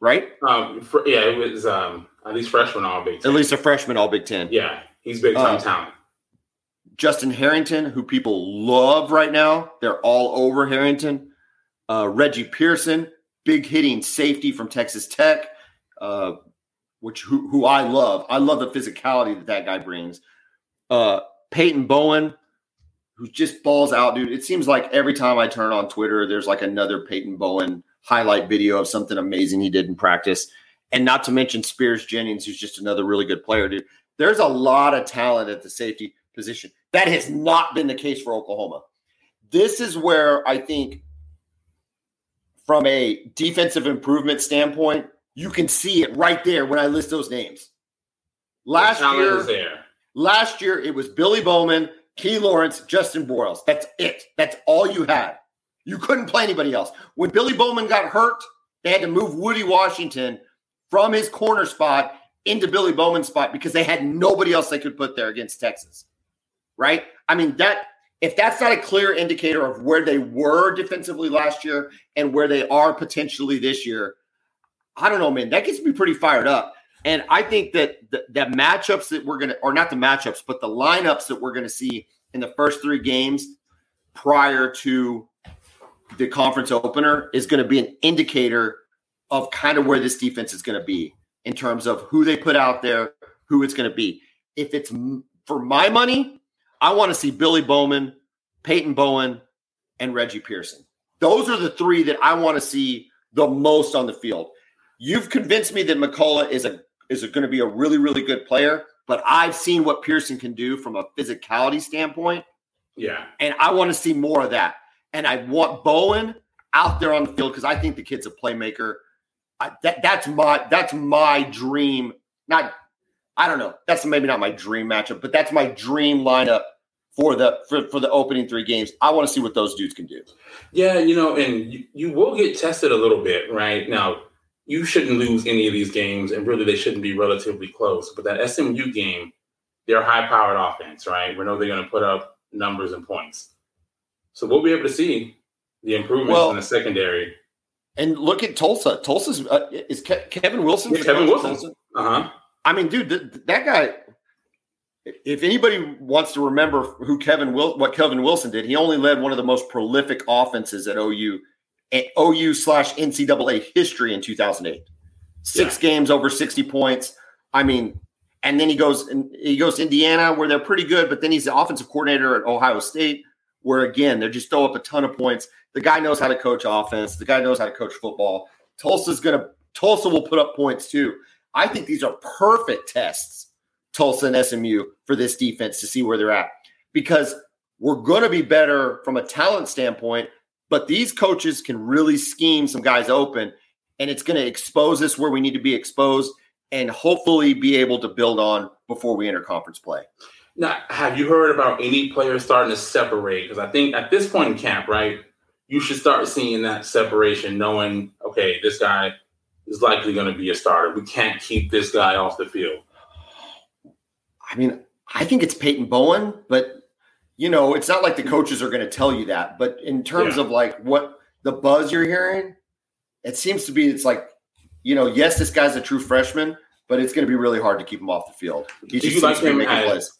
right?
Um, for, yeah, it was um at least freshman all Big Ten.
At least a freshman all Big Ten.
Yeah, he's big time uh, talent.
Justin Harrington, who people love right now, they're all over Harrington. Uh, Reggie Pearson, big hitting safety from Texas Tech, uh, which who, who I love. I love the physicality that that guy brings. Uh, Peyton Bowen, who just balls out, dude. It seems like every time I turn on Twitter, there's like another Peyton Bowen highlight video of something amazing he did in practice. And not to mention Spears Jennings, who's just another really good player, dude. There's a lot of talent at the safety position. That has not been the case for Oklahoma. This is where I think, from a defensive improvement standpoint, you can see it right there when I list those names. Last year, last year it was Billy Bowman, Key Lawrence, Justin Broiles. That's it. That's all you had. You couldn't play anybody else. When Billy Bowman got hurt, they had to move Woody Washington from his corner spot into Billy Bowman's spot because they had nobody else they could put there against Texas. Right? I mean, that if that's not a clear indicator of where they were defensively last year and where they are potentially this year, I don't know, man. That gets me pretty fired up. And I think that the, the matchups that we're going to, or not the matchups, but the lineups that we're going to see in the first three games prior to the conference opener is going to be an indicator of kind of where this defense is going to be in terms of who they put out there, who it's going to be. If it's for my money, I want to see Billy Bowman, Peyton Bowen, and Reggie Pearson. Those are the three that I want to see the most on the field. You've convinced me that McCullough is a is going to be a really, really good player. But I've seen what Pearson can do from a physicality standpoint.
Yeah.
And I want to see more of that. And I want Bowen out there on the field because I think the kid's a playmaker. I, that, that's my that's my dream. Not I don't know. That's maybe not my dream matchup, but that's my dream lineup for the for, for the opening three games. I want to see what those dudes can do.
Yeah, you know, and you, you will get tested a little bit, right? Now, you shouldn't lose any of these games, and really they shouldn't be relatively close. But that SMU game, they're high powered offense, right? We know they're going to put up numbers and points. So we'll be able to see the improvements well, in the secondary.
And look at Tulsa. Tulsa's uh, is Ke- Kevin Wilson.
Yeah, Kevin Wilson. Uh huh.
I mean, dude, th- that guy. If anybody wants to remember who Kevin Wil- what Kevin Wilson did, he only led one of the most prolific offenses at OU at OU slash NCAA history in 2008. Six yeah. games over 60 points. I mean, and then he goes and he goes to Indiana where they're pretty good, but then he's the offensive coordinator at Ohio State, where again they just throw up a ton of points. The guy knows how to coach offense. The guy knows how to coach football. Tulsa's gonna Tulsa will put up points too. I think these are perfect tests, Tulsa and SMU, for this defense to see where they're at because we're going to be better from a talent standpoint but these coaches can really scheme some guys open, and it's going to expose us where we need to be exposed and hopefully be able to build on before we enter conference play.
Now, have you heard about any players starting to separate? Because I think at this point in camp, right, you should start seeing that separation, knowing, okay, this guy is likely going to be a starter. We can't keep this guy off the field.
I mean, I think it's Peyton Bowen, but you know, it's not like the coaches are going to tell you that. But in terms
Yeah.
of like what the buzz you're hearing, it seems to be it's like, you know, yes, this guy's a true freshman, but it's going to be really hard to keep him off the field. He
Do you like him
making
as-
plays.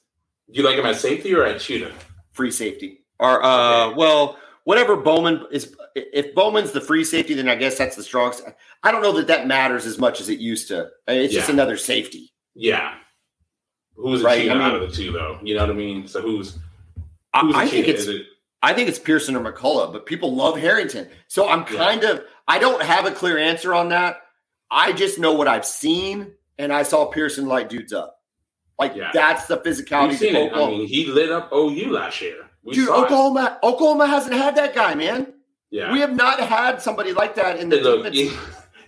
Do you like him at safety or at shooter?
Free safety. Or uh
Okay.
well, whatever Bowman is if Bowman's the free safety, then I guess that's the strongest. I don't know that that matters as much as it used to. It's just another safety.
Yeah. Who's
Right, I mean-
out of the two, though? You know what I mean? So who's
I,
who's
I think it's
it
I think it's Pearson or McCullough, but people love Harrington. So I'm
Yeah.
kind of I don't have a clear answer on that. I just know what I've seen, and I saw Pearson light dudes up. Like
Yeah.
that's the physicality.
We've seen it. I mean, he lit up OU last year. We
Dude,
it.
Oklahoma, Oklahoma hasn't had that guy, man.
Yeah.
We have not had somebody like that in the
look, he-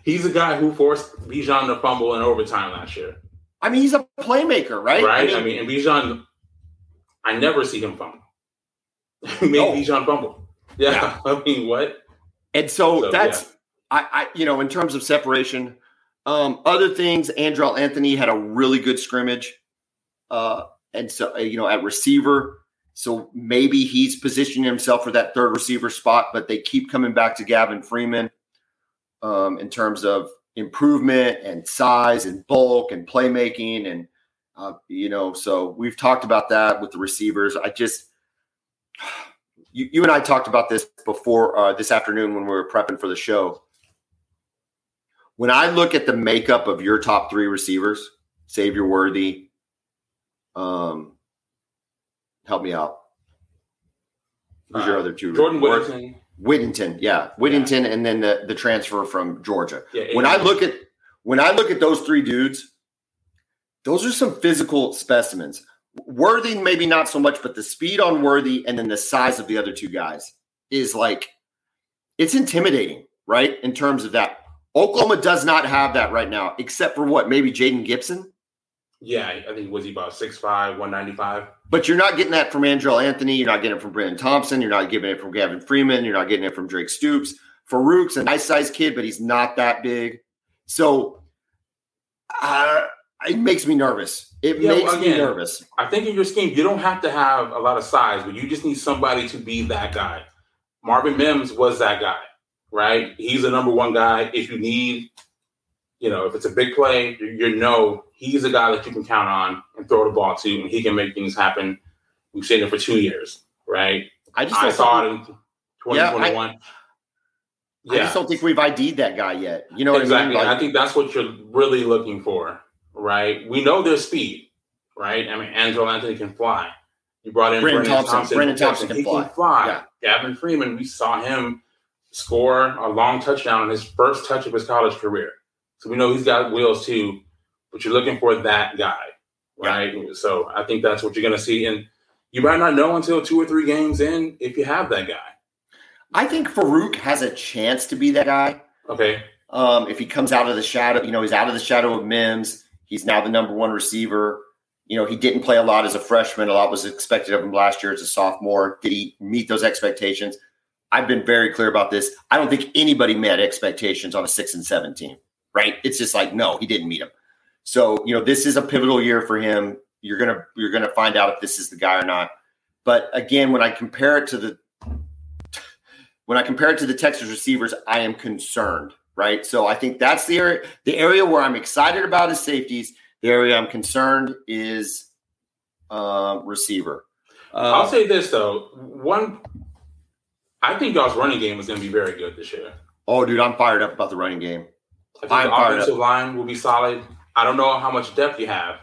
he's the guy who forced Bijan to fumble in overtime last year,
I mean, he's a playmaker, right?
right? I mean, and Bijan, I never see him fumble. He made
No.
Bijan fumble. Yeah, I mean, what?
and so,
So,
that's I, I, you know, in terms of separation, um, other things. Andrel Anthony had a really good scrimmage, uh, and so uh, you know, at receiver. So maybe he's positioning himself for that third receiver spot, but they keep coming back to Gavin Freeman um, in terms of improvement and size and bulk and playmaking and uh, you know. So we've talked about that with the receivers. I just you, you and I talked about this before uh, this afternoon when we were prepping for the show. When I look at the makeup of your top three receivers, Xavier Worthy, um, help me out. Who's your
Uh,
other two?
Jordan Whittington.
Whittington, yeah, Whittington, and then the the transfer from Georgia.
Yeah,
When I look at when I look at those three dudes, those are some physical specimens. Worthy, maybe not so much, but the speed on Worthy and then the size of the other two guys is like it's intimidating, right? In terms of that. Oklahoma does not have that right now, except for what, maybe Jayden Gibson.
yeah, I think was he about 6'5", 195?
But you're not getting that from Andrel Anthony. You're not getting it from Brandon Thompson. You're not getting it from Gavin Freeman. You're not getting it from Drake Stoops. Farooq's a nice sized kid, but he's not that big. So uh, it makes me nervous. It
Yeah,
makes me nervous.
I think in your scheme, you don't have to have a lot of size, but you just need somebody to be that guy. Marvin Mims was that guy, right? He's the number one guy. If you need, you know, if it's a big play, you, know he's a guy that you can count on and throw the ball to, and he can make things happen. We've seen it for two years, right?
I just
I saw it in 2021.
I
Yeah,
just don't think we've ID'd that guy yet. You know what
exactly.
I mean?
I think that's what you're really looking for, right? We know their speed, right? I mean, Angelo Anthony can fly. You brought in
Brandon Thompson.
Thompson.
Brandon
from
Thompson can
he
fly.
can fly.
Yeah.
Gavin Freeman, we saw him score a long touchdown on his first touch of his college career. So we know he's got wheels too, but you're looking for that guy, right? So I think that's what you're going to see. And you might not know until two or three games in if you have that guy.
I think Farooq has a chance to be that guy.
Okay.
Um, if he comes out of the shadow, you know, he's out of the shadow of Mims. He's now the number one receiver. You know, he didn't play a lot as a freshman. A lot was expected of him last year as a sophomore. Did he meet those expectations? I've been very clear about this. I don't think anybody met expectations on a six and seven team, right? It's just like, no, he didn't meet him. So, you know, this is a pivotal year for him. You're gonna you're gonna find out if this is the guy or not. But again, when I compare it to the when I compare it to the Texas receivers, I am concerned, right? So I think that's the area the area where I'm excited about is safeties. The area I'm concerned is uh, receiver.
I'll
Uh,
say this though. One I think y'all's running game is going to be very good this year.
oh, dude, I'm fired up about the running game.
I think
I'm
the
fired
offensive line will be solid. I don't know how much depth you have.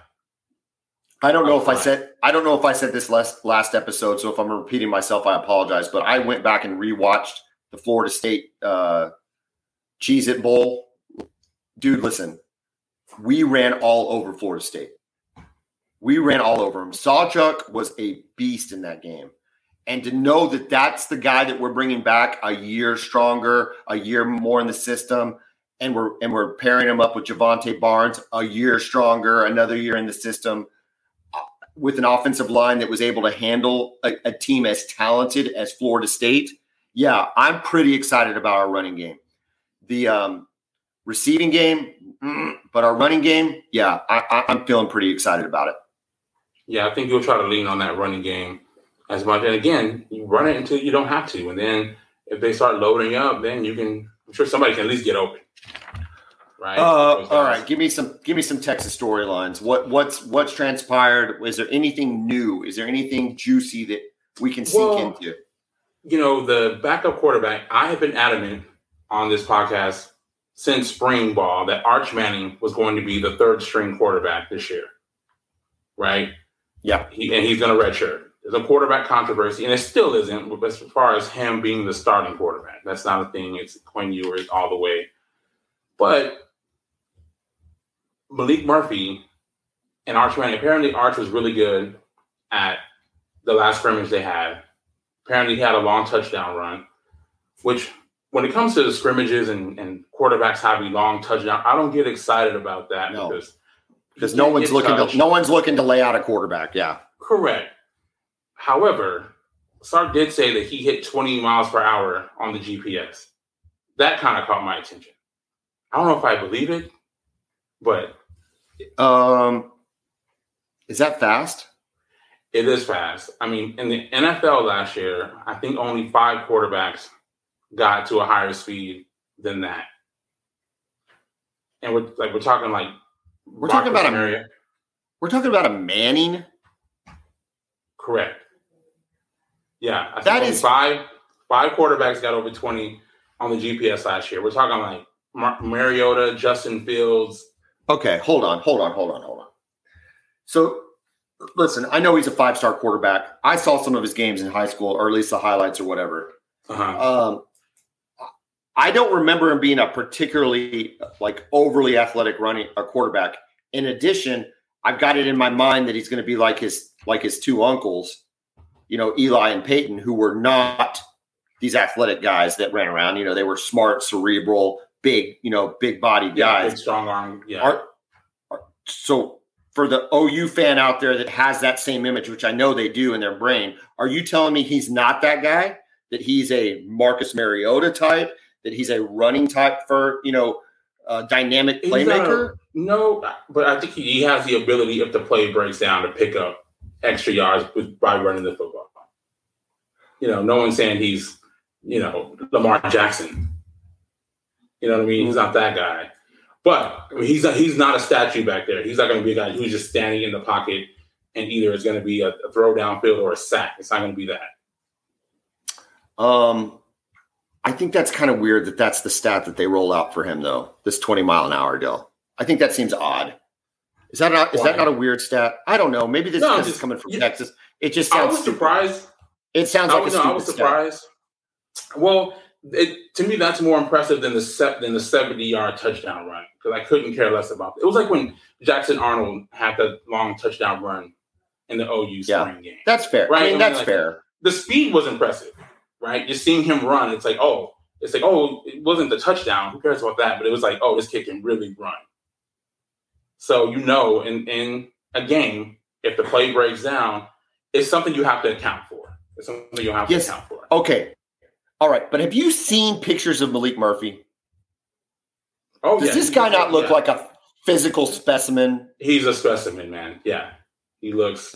I don't know
I'm
if I said I don't know if I said this last last episode. So if I'm repeating myself, I apologize. But I went back and rewatched the Florida State uh, Cheez It Bowl. Dude, listen, we ran all over Florida State. We ran all over him. Sawchuk was a beast in that game. And to know that that's the guy that we're bringing back a year stronger, a year more in the system, and we're and we're pairing him up with Jovantae Barnes, a year stronger, another year in the system, uh, with an offensive line that was able to handle a, a team as talented as Florida State. Yeah, I'm pretty excited about our running game. The um, receiving game, mm, but our running game, yeah, I, I'm feeling pretty excited about it.
Yeah, I think you'll try to lean on that running game as much. And again, you run it until you don't have to, and then if they start loading up, then you can. I'm sure somebody can at least get open.
Right. Uh, all right. Give me some. Give me some Texas storylines. What what's what's transpired? Is there anything new? Is there anything juicy that we can sink well, into?
You know, the backup quarterback. I have been adamant on this podcast since spring ball that Arch Manning was going to be the third string quarterback this year. Right.
Yeah.
He, and he's going to redshirt. There's a quarterback controversy, and it still isn't as far as him being the starting quarterback. That's not a thing. It's Quinn Ewers all the way. But Maalik Murphy and Arch Manning, apparently Arch was really good at the last scrimmage they had. Apparently he had a long touchdown run, which when it comes to the scrimmages and, and quarterbacks having long touchdown, I don't get excited about that
no. because because no one's looking to no one's looking to lay out a quarterback. Yeah,
correct. However, Sark did say that he hit 20 miles per hour on the GPS. That kind of caught my attention. I don't know if I believe it, but
um, is that fast?
It is fast. I mean, in the NFL last year, I think only five quarterbacks got to a higher speed than that. And we're like we're talking like
we're talking about a we're talking about a Manning.
Correct. Yeah,
I that is
five five quarterbacks got over twenty on the GPS last year. We're talking like Mar- Mariota, Justin Fields.
Okay, hold on, hold on, hold on, hold on. So, listen, I know he's a five star quarterback. I saw some of his games in high school, or at least the highlights or whatever. Uh-huh. Um, I don't remember him being a particularly like overly athletic running a quarterback. In addition, I've got it in my mind that he's going to be like his like his two uncles, you know, Eli and Peyton, who were not these athletic guys that ran around. You know, they were smart, cerebral, big, you know, big body guys,
big strong arm. Yeah. Are,
are, so for the OU fan out there that has that same image, which I know they do in their brain, are you telling me he's not that guy? That he's a Marcus Mariota type? that he's a running type for you know uh, dynamic playmaker?
no, but I think he has the ability if the play breaks down to pick up extra yards with by running the football. You know, no one's saying he's you know Lamar Jackson. You know what I mean? He's not that guy. But I mean, he's a, he's not a statue back there. He's not going to be a guy who's just standing in the pocket and either it's going to be a, a throw downfield or a sack. It's not going to be that.
Um, I think that's kind of weird that that's the stat that they roll out for him, though. This twenty mile an hour deal. I think that seems odd. Is that not, is that not a weird stat? I don't know. Maybe this no, is coming from yeah, Texas. It just sounds.
I was surprised.
It sounds like I was, a no, I was surprised.
Stat. Well, it, to me, that's more impressive than the set than the seventy yard touchdown run because I couldn't care less about it. It was like when Jackson Arnold had the long touchdown run in the OU
yeah,
spring game.
That's fair. Right? I mean, that's I mean, like, fair.
The speed was impressive right? Just seeing him run, it's like, oh, it's like, oh, it wasn't the touchdown. Who cares about that? But it was like, oh, this kid can really run. So you know, in in a game, if the play breaks down, it's something you have to account for. It's something you have yes. to account for.
Okay. All right. But have you seen pictures of Maalik Murphy? Oh, Does yeah. this guy not look yeah. like a physical specimen?
He's a specimen, man. Yeah. He looks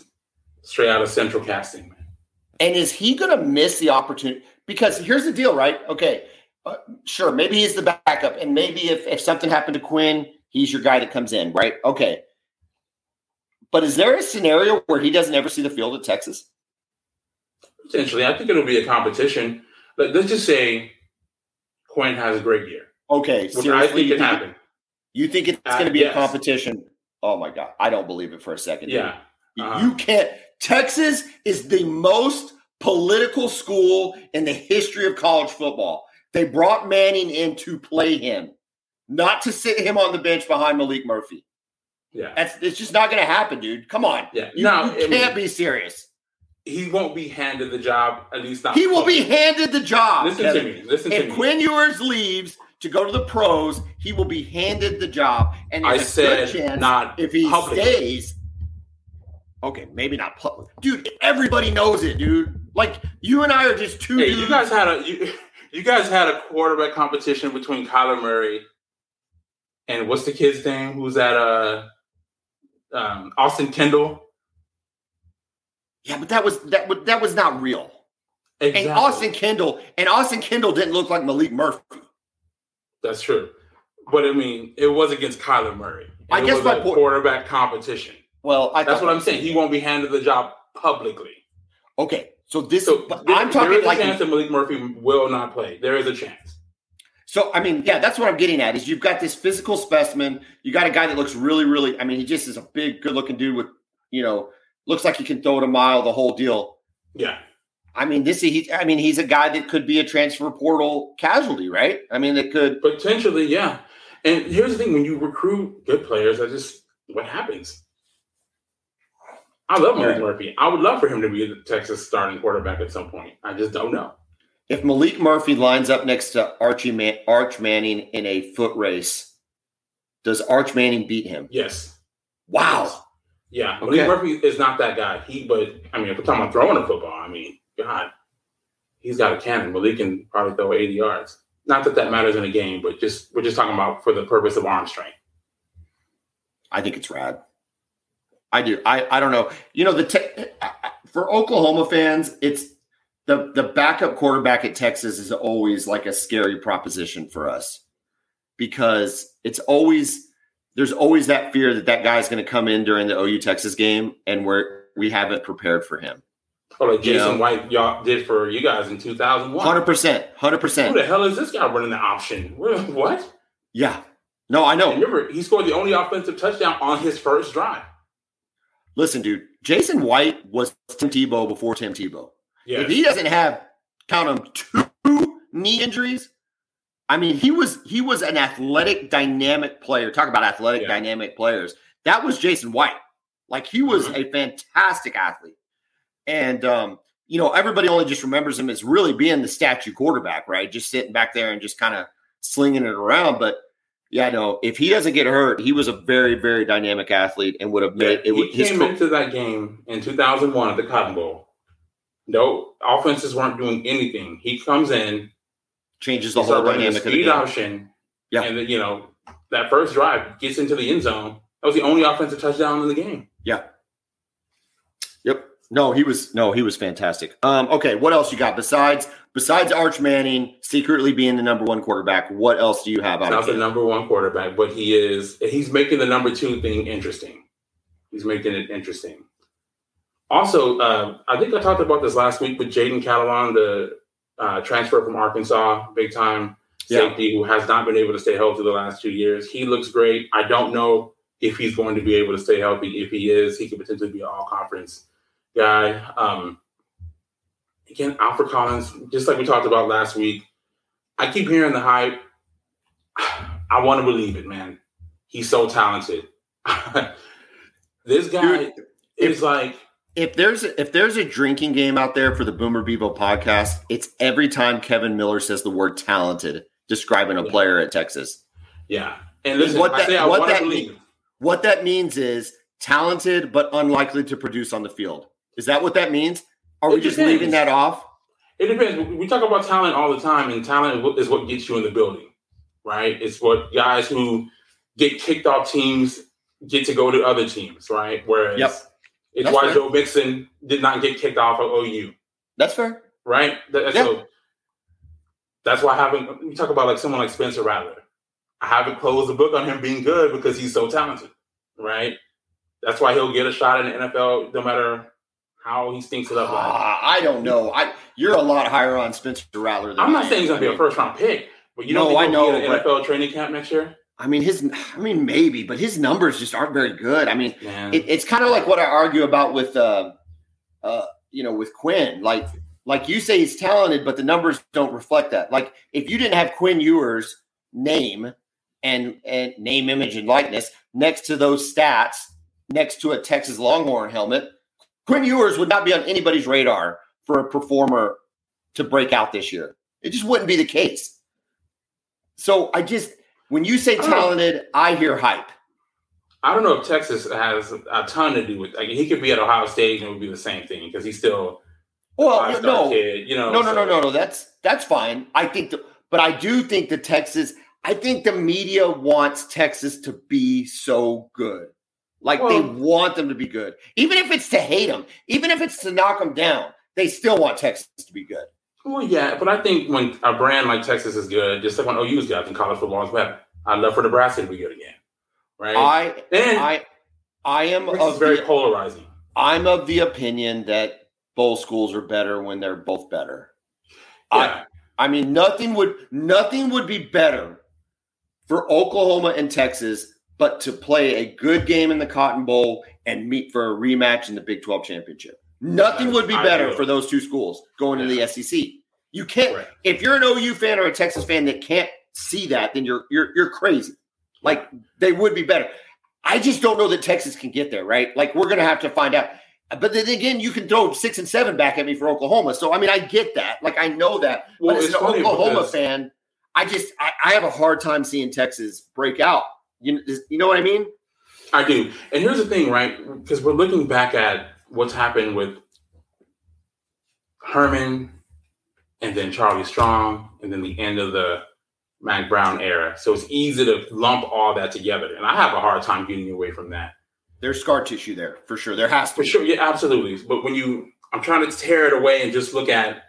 straight out of central casting, man.
And is he going to miss the opportunity? Because here's the deal, right? Okay, uh, sure, maybe he's the backup, and maybe if if something happened to Quinn, he's your guy that comes in, right? Okay. But is there a scenario where he doesn't ever see the field at Texas?
Potentially, I think it'll be a competition. But let's just say Quinn has a great year.
Okay,
seriously, I think it happened.
You think it's uh, going to be yes. a competition? Oh my god, I don't believe it for a second.
Yeah,
uh-huh. you can't. Texas is the most political school in the history of college football. They brought Manning in to play him, not to sit him on the bench behind Maalik Murphy.
Yeah,
That's, it's just not going to happen, dude. Come on.
Yeah,
you, no, you can't be serious.
He won't be handed the job. At least not.
He will be handed the job.
Listen Kevin. to me. Listen
if
to me.
If Quinn Ewers leaves to go to the pros, he will be handed the job. And
I said chance not
if he public. stays Okay, maybe not public. Dude, everybody knows it, dude. Like you and I are just two.
Hey, you guys had a you, you guys had a quarterback competition between Kyler Murray and what's the kid's name? Who's that? Uh, um, Austin Kendall.
Yeah, but that was that was that was not real.
Exactly.
And Austin Kendall and Austin Kendall didn't look like Maalik Murphy.
That's true. But I mean, it was against Kyler Murray.
I guess my
a quarterback competition.
Well, I
That's
thought-
what I'm saying. He won't be handed the job publicly.
Okay, so this
So
but
there-
I'm
there
talking
is a
like
chance that Maalik Murphy will not play. There is a chance.
So I mean, yeah, that's what I'm getting at. Is you've got this physical specimen. You got a guy that looks really, really. I mean, he just is a big, good-looking dude with, you know, looks like he can throw it a mile, the whole deal.
Yeah.
I mean, this he. I mean, he's a guy that could be a transfer portal casualty, right? I mean, that could.
Potentially, yeah. And here's the thing: when you recruit good players, that just what happens. I love Maalik
Right.
Murphy. I would love for him to be the Texas starting quarterback at some point. I just don't know.
If Maalik Murphy lines up next to Archie Man, Arch Manning in a foot race, does Arch Manning beat him?
Yes.
Wow.
Yeah.
Okay.
Maalik Murphy is not that guy. He, but I mean, if we're talking about throwing a football, I mean, God, he's got a cannon. Maalik can probably throw 80 yards. Not that that matters in a game, but just we're just talking about for the purpose of arm strength.
I think it's rad. I do. I I don't know. You know the te- for Oklahoma fans, it's the the backup quarterback at Texas is always like a scary proposition for us because it's always there's always that fear that that guy's going to come in during the OU Texas game and we're we haven't prepared for him.
Oh, like
You
Jason
know.
White y'all did for you guys in 2001.
Hundred percent, 100%.
Who the hell is this guy running the option? What? what?
Yeah. No, I know.
Remember, he scored the only offensive touchdown on his first drive.
Listen, dude. Jason White was Tim Tebow before Tim Tebow.
Yeah.
If he doesn't have count them two knee injuries, I mean he was he was an athletic, dynamic player. Talk about athletic,
Yeah.
dynamic players. That was Jason White. Like he was
Mhm.
a fantastic athlete, and um, you know everybody only just remembers him as really being the statue quarterback, right? Just sitting back there and just kind of slinging it around. But yeah, no, if he doesn't get hurt, he was a very, very dynamic athlete and would have made it.
he
would-
came into that game in 2001 at the Cotton Bowl. No offenses weren't doing anything. He comes in,
changes the whole
starts running
of the
speed
game.
option,
Yeah.
and then, you know that first drive gets into the end zone. That was the only offensive touchdown in the game. Yeah.
Yep. No, he was no, he was fantastic. Um, okay, what else you got besides besides Arch Manning secretly being the number one quarterback? What else do you have out
Not
of
the number one quarterback, but he is. He's making the number two thing interesting. He's making it interesting. Also, uh, I think I talked about this last week with Jalen Catalon, the uh, transfer from Arkansas, big time
Yeah.
safety who has not been able to stay healthy the last two years. He looks great. I don't know if he's going to be able to stay healthy. If he is, he could potentially be an all conference guy. Um, again, Alfred Collins, just like we talked about last week, I keep hearing the hype. I want to believe it, man. He's so talented. this guy
Dude,
is like,
If there's if there's a drinking game out there for the Boomer Bevo podcast, it's every time Kevin Miller says the word talented describing a player at Texas.
yeah. And listen,
What
I
that-
say I
what that mean- What that means is talented but unlikely to produce on the field. Is that what that means? Are
It
we just
depends.
leaving that off?
It depends. We talk about talent all the time, and talent is what gets you in the building, right? It's what guys who get kicked off teams get to go to other teams, right? Whereas
Yep.
It's
That's
why
fair.
Joe Mixon did not get kicked off of OU,
That's fair.
right? That-
Yeah.
So that's why having we talk about like someone like Spencer Rattler. I haven't closed the book on him being good because he's so talented, right? That's why he'll get a shot in the NFL no matter how he stinks it up.
Ah, I don't know. I you're a lot higher on Spencer Rattler than
I'm not saying he's going to be a first round pick, but you
No,
don't think
I know,
be in NFL training camp next year?
I mean, his. I mean, maybe, but his numbers just aren't very good. I mean, it, it's kind of like what I argue about with, uh, uh, you know, with Quinn. Like, like you say, he's talented, but the numbers don't reflect that. Like, if you didn't have Quinn Ewer's name and and name, image, and likeness next to those stats, next to a Texas Longhorn helmet, Quinn Ewers would not be on anybody's radar for a performer to break out this year. It just wouldn't be the case. So I just, when you say
oh.
talented, I hear hype.
I don't know if Texas has a ton to do with. Like, he could be at Ohio State and it would be the same thing because he's still
Well,
five-star
no,
kid. You know,
no, no,
so-
no, no, no. That's that's fine. I think, the, but I do think the Texas. I think the media wants Texas to be so good. Like
Well-
they want them to be good, even if it's to hate them, even if it's to knock them down. They still want Texas to be good.
Well, yeah, but I think when a brand like Texas is good, just like when OU is good, I think college football is better. I'd love for Nebraska to be good again, right?
I
and
I I am of
very
the,
polarizing.
I'm of the opinion that bowl schools are better when they're both better. I
Yeah,
I mean, nothing would nothing would be better for Oklahoma and Texas but to play a good game in the Cotton Bowl and meet for a rematch in the Big 12 championship. Nothing would be better for those two schools going to the SEC. You can't
Right.
if you're an OU fan or a Texas fan that can't see that, then you're you're you're crazy. Like they would be better. I just don't know that Texas can get there, right? Like we're gonna have to find out. But then again, you can throw six and seven back at me for Oklahoma. So I mean, I get that. Like I know that.
Well,
but as an Oklahoma
because-
fan, I just I, I have a hard time seeing Texas break out. You you know what I mean?
I do. And here's the thing, right? Because we're looking back at what's happened with Herman and then Charlie Strong and then the end of the Mack Brown era. So it's easy to lump all that together. And I have a hard time getting away from that.
There's scar tissue there for sure. There has to
For
be.
sure, yeah, absolutely. But when you, I'm trying to tear it away and just look at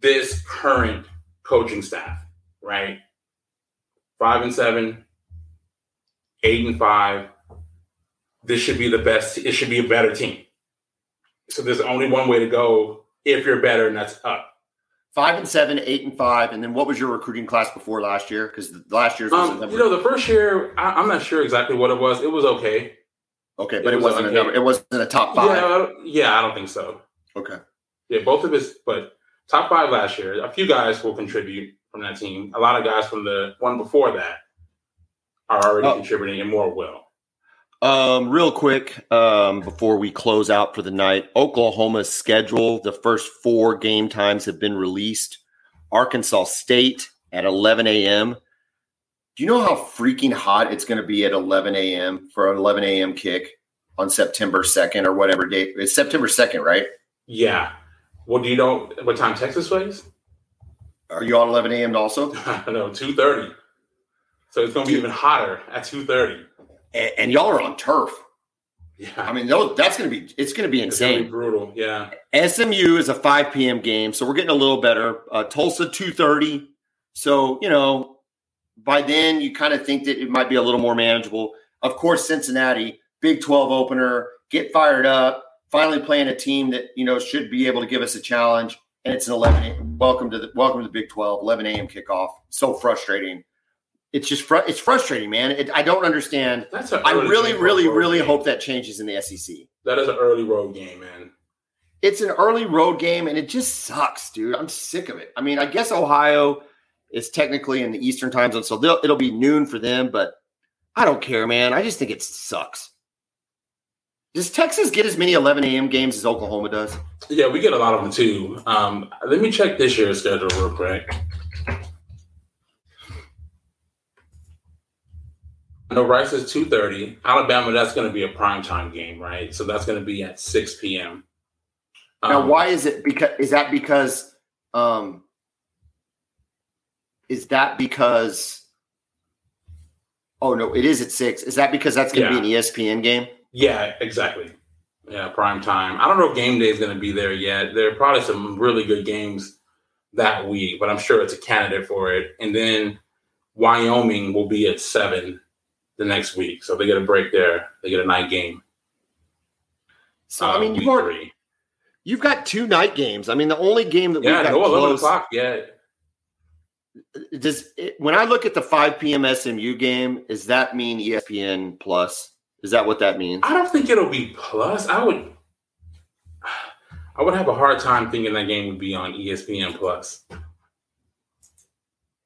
this current coaching staff, right? Five and seven, eight and five. This should be the best. It should be a better team. So there's only one way to go if you're better, and that's up.
Five and seven, eight and five, and then what was your recruiting class before last year? Because last year's was
Um,
number.
you know, the first year, I, I'm not sure exactly what it was. It was okay.
okay, but
it was
wasn't
okay.
a number. It wasn't a top five.
Yeah, I don't- yeah, I don't think so.
Okay.
Yeah, both of us, but top five last year. A few guys will contribute from that team. A lot of guys from the one before that are already
Oh.
contributing, and more will.
Um, real quick, um, before we close out for the night, Oklahoma's schedule, the first four game times have been released. Arkansas State at 11 a.m. Do you know how freaking hot it's going to be at 11 a.m. for an 11 a.m. kick on September 2nd or whatever date? It's September 2nd, right?
Yeah. Well, do you know what time Texas plays?
Are you on 11 a.m. also?
I don't know, two thirty. So it's going to be even hotter at two thirty.
And, and y'all are on turf.
Yeah,
I mean, those, that's going to be it's going to be
it's be
insane.
brutal. Yeah,
SMU is a 5 p.m. game, so we're getting a little better. Uh, Tulsa 2:30. So, you know, by then you kind of think that it might be a little more manageable. Of course, Cincinnati, Big 12 opener, get fired up, finally playing a team that, you know, should be able to give us a challenge. And it's an 11 a.m. Welcome to the welcome to the Big 12, 11 a.m. kickoff. So frustrating. It's just fr- it's frustrating, man. It, I don't understand.
that's.
I really,
game for a
really, really
game.
hope that changes in the SEC.
that is an early road game, man.
it's an early road game and it just sucks, dude. I'm sick of it. I mean, I guess Ohio is technically in the Eastern time zone, so they'll, it'll be noon for them, but I don't care, man. I just think it sucks. Does Texas get as many 11 a.m. games as Oklahoma does?
Yeah, we get a lot of them too. Um, let me check this year's schedule real quick. Know Rice is two thirty. Alabama, that's going to be a prime time game, right? So that's going to be at six p.m.
now,
Um,
why is it? Because is that because? Um, is that because? Oh no, it is at six. Is that because that's going to be an ESPN game?
Yeah, exactly. Yeah, prime time. I don't know if game day is going to be there yet. There are probably some really good games that week, but I'm sure it's a candidate for it. And then Wyoming will be at seven the next week, so they get a break there. They get a night game.
So
uh,
I mean, you've you've got two night games. I mean, the only game that
Yeah,
we've got
no eleven o'clock yet.
does it, when I look at the 5 p.m. SMU game, does that mean ESPN plus? Is that what that means?
I don't think it'll be plus. I would. I would have a hard time thinking that game would be on ESPN plus.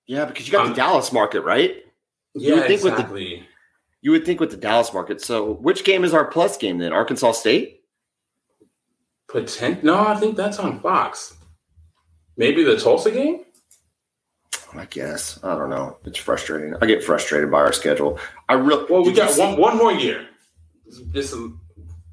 Yeah, because you got
Um,
the Dallas market, right? You
Yeah,
think with the-
exactly.
You would think with the Dallas market. So, which game is our plus game then? Arkansas State?
Potent- no, I think that's on Fox. Maybe the Tulsa game.
I guess I don't know. It's frustrating. I get frustrated by our schedule. I really
Well, we got one one more year. Just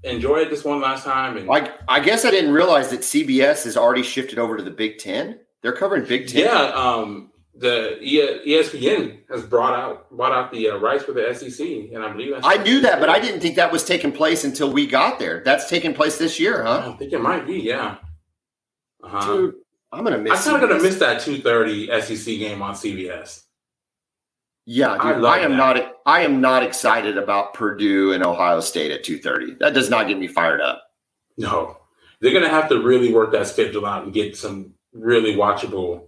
enjoy it this one last time, and
I, I guess I didn't realize that CBS has already shifted over to the Big Ten. They're covering Big Ten.
yeah, um, the ESPN has brought out brought out the uh, rights for the SEC, and I believe that's
I knew that, but I didn't think that was taking place until we got there. That's taking place this year, huh?
I think it might be, yeah. Uh-huh.
Dude, I'm gonna miss.
I'm gonna miss that two thirty SEC game on CBS.
Yeah,
I
dude,
love
I, am
that.
not. I am not excited about Purdue and Ohio State at 2:30. That does not get me fired up.
No, they're gonna have to really work that schedule out and get some really watchable,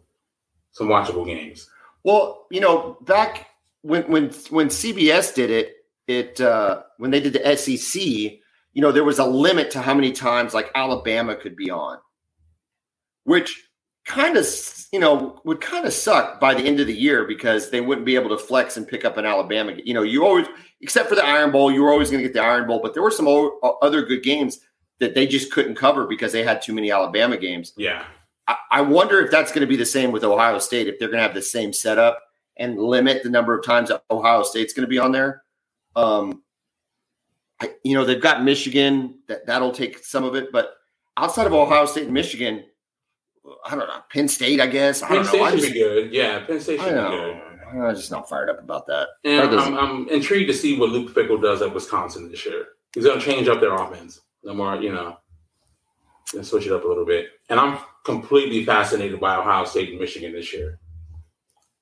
some watchable games.
Well, you know, back when when when CBS did it, it uh, when they did the SEC, you know, there was a limit to how many times like Alabama could be on, which kind of you know would kind of suck by the end of the year because they wouldn't be able to flex and pick up an Alabama. You know, you always except for the Iron Bowl, you were always going to get the Iron Bowl, but there were some other good games that they just couldn't cover because they had too many Alabama games.
Yeah,
I, I wonder if that's going to be the same with Ohio State, if they're going to have the same setup and limit the number of times that Ohio State's going to be on there. Um, I, you know, they've got Michigan that that'll take some of it, but outside of Ohio State and Michigan, I don't know. Penn State, I guess. I
Penn
don't
State
know.
Should
just,
be good. Yeah, Penn State
I
should be good.
I'm just not fired up about that.
And
That
I'm, I'm intrigued to see what Luke Fickell does at Wisconsin this year. He's going to change up their offense. No more, you know, and switch it up a little bit. And I'm completely fascinated by Ohio State and Michigan this year.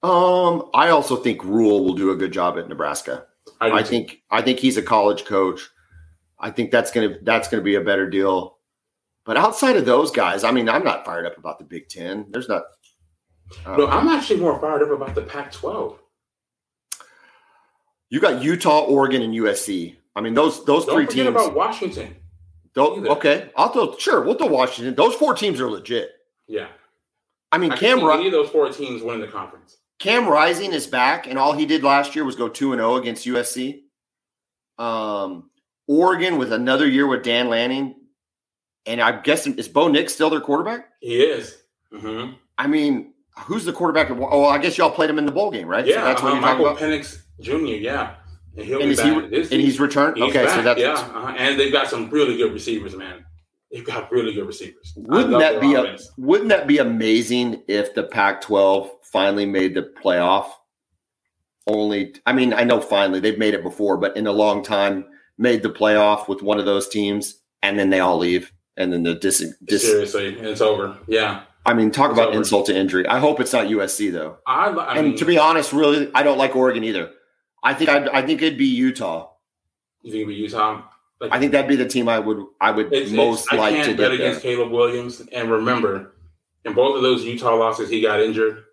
Um, I also think Rhule will do a good job at Nebraska. I
too.
think I think he's a college coach. I think that's gonna that's gonna be a better deal. But outside of those guys, I mean, I'm not fired up about the Big Ten. There's not. Um,
no, I'm actually more fired up about the Pac-12.
you got Utah, Oregon, and USC. I mean, those those
Don't
three
forget
teams.
about Washington. Either.
okay, I'll throw sure we'll throw Washington. Those four teams are legit.
Yeah,
I mean,
I
Cam
any of those four teams winning the conference.
Cam Rising is back, and all he did last year was go two and zero against USC. Um, Oregon with another year with Dan Lanning, and I'm guessing is Bo Nix still their quarterback?
He is. Mm-hmm.
I mean, who's the quarterback? Of, oh, I guess y'all played him in the bowl game, right?
Yeah,
so that's what
uh,
you're talking
Michael
about.
Penix Jr. Yeah, and he'll
And
be
is he
back. This
and he's returned?
He's
okay, so that's
yeah, uh-huh. and they've got some really good receivers, man. They've got really good receivers.
Wouldn't that be a, wouldn't that be amazing if the Pac-12 finally made the playoff? Only, I mean, I know finally they've made it before, but in a long time made the playoff with one of those teams, and then they all leave, and then the dis, dis
seriously? It's over. Yeah,
I mean, talk
It's
about
over.
insult to injury. I hope it's not USC though.
I, li- I
and
mean,
to be honest, really, I don't like Oregon either. I think I'd, I think it'd be Utah.
you think it'd be Utah? Like,
I think that'd be the team I would I would
it's,
most
it's, I
like
can't
to
bet against
there.
Caleb Williams. And remember, in both of those Utah losses, he got injured.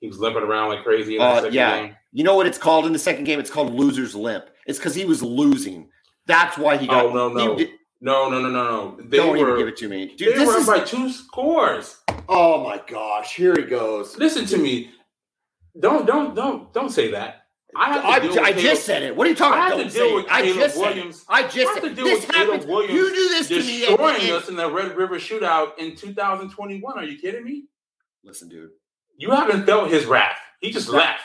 He was limping around like crazy in the
Uh,
second
yeah.
game.
You know what it's called in the second game? It's called loser's limp. It's because he was losing. That's why he got.
Oh no, no,
did-
no, no, no, no, no. They
don't
were
even give it to me,
they
dude. This
were
is.
by two scores.
oh my gosh! Here he goes.
Listen to me. Don't don't don't don't say that. I have to
I,
deal with
I just said it. What are you talking
I
about?
have to deal with.
I
Caleb
just said it.
Williams.
I
I
just
have
said
to
it.
deal
This
with Caleb. Williams
You do this to me.
destroying us in the Red River Shootout in 2021. Are you kidding me?
Listen, dude.
You haven't felt his wrath. He just
That-
left.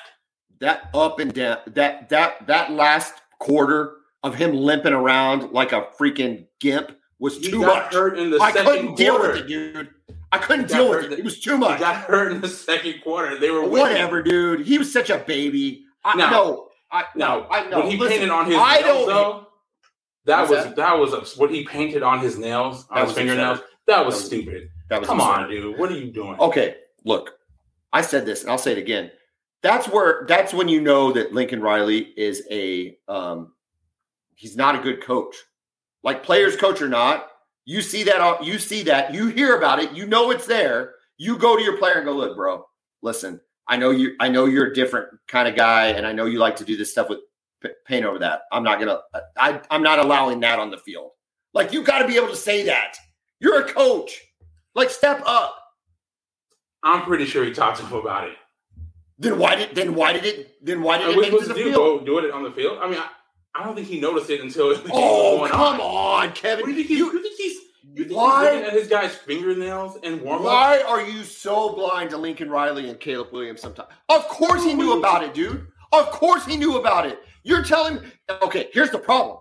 That up and down. That that that last quarter of him limping around like a freaking gimp was
He
too much.
hurt in the
I
second
couldn't deal
quarter.
with it, dude. I couldn't deal with
hurt
it.
the-
It was too
He
much.
got hurt in the second quarter. They were winning.
Whatever, dude. He was such a baby. I
Now-
know. I no. I know.
when he
Listen,
painted on his
I
nails,
don't.
though, that was
that?
that, was a, what he painted on his nails, on
That
his fingernails.
absurd.
That was
That was-
stupid.
That was
Come
absurd.
on, dude. What are you doing?
Okay, look. I said this, and I'll say it again. That's where. That's when you know that Lincoln Riley is a. um He's not a good coach. Like players coach or not, you see that. You see that. You hear about it. You know it's there. You go to your player and go, look, bro. Listen, I know you. I know you're a different kind of guy, and I know you like to do this stuff with p- paint over that. I'm not gonna. I. I'm not allowing that on the field. Like you got to be able to say that. You're a coach. Like step up.
I'm pretty sure he talked to him about it.
Then why did then why did it then why did
And
it
what
make
he
it to
supposed
the
to do?
field?
Go do it on the field? I mean, I, I don't think he noticed it until
Oh come
on.
on, Kevin!
What do you think?
You-
You?
Why-
at his guy's fingernails and warm up?
why are you so blind to Lincoln Riley and Caleb Williams? Sometimes, of course he knew about it, dude. Of course he knew about it. You're telling me. okay. Here's the problem: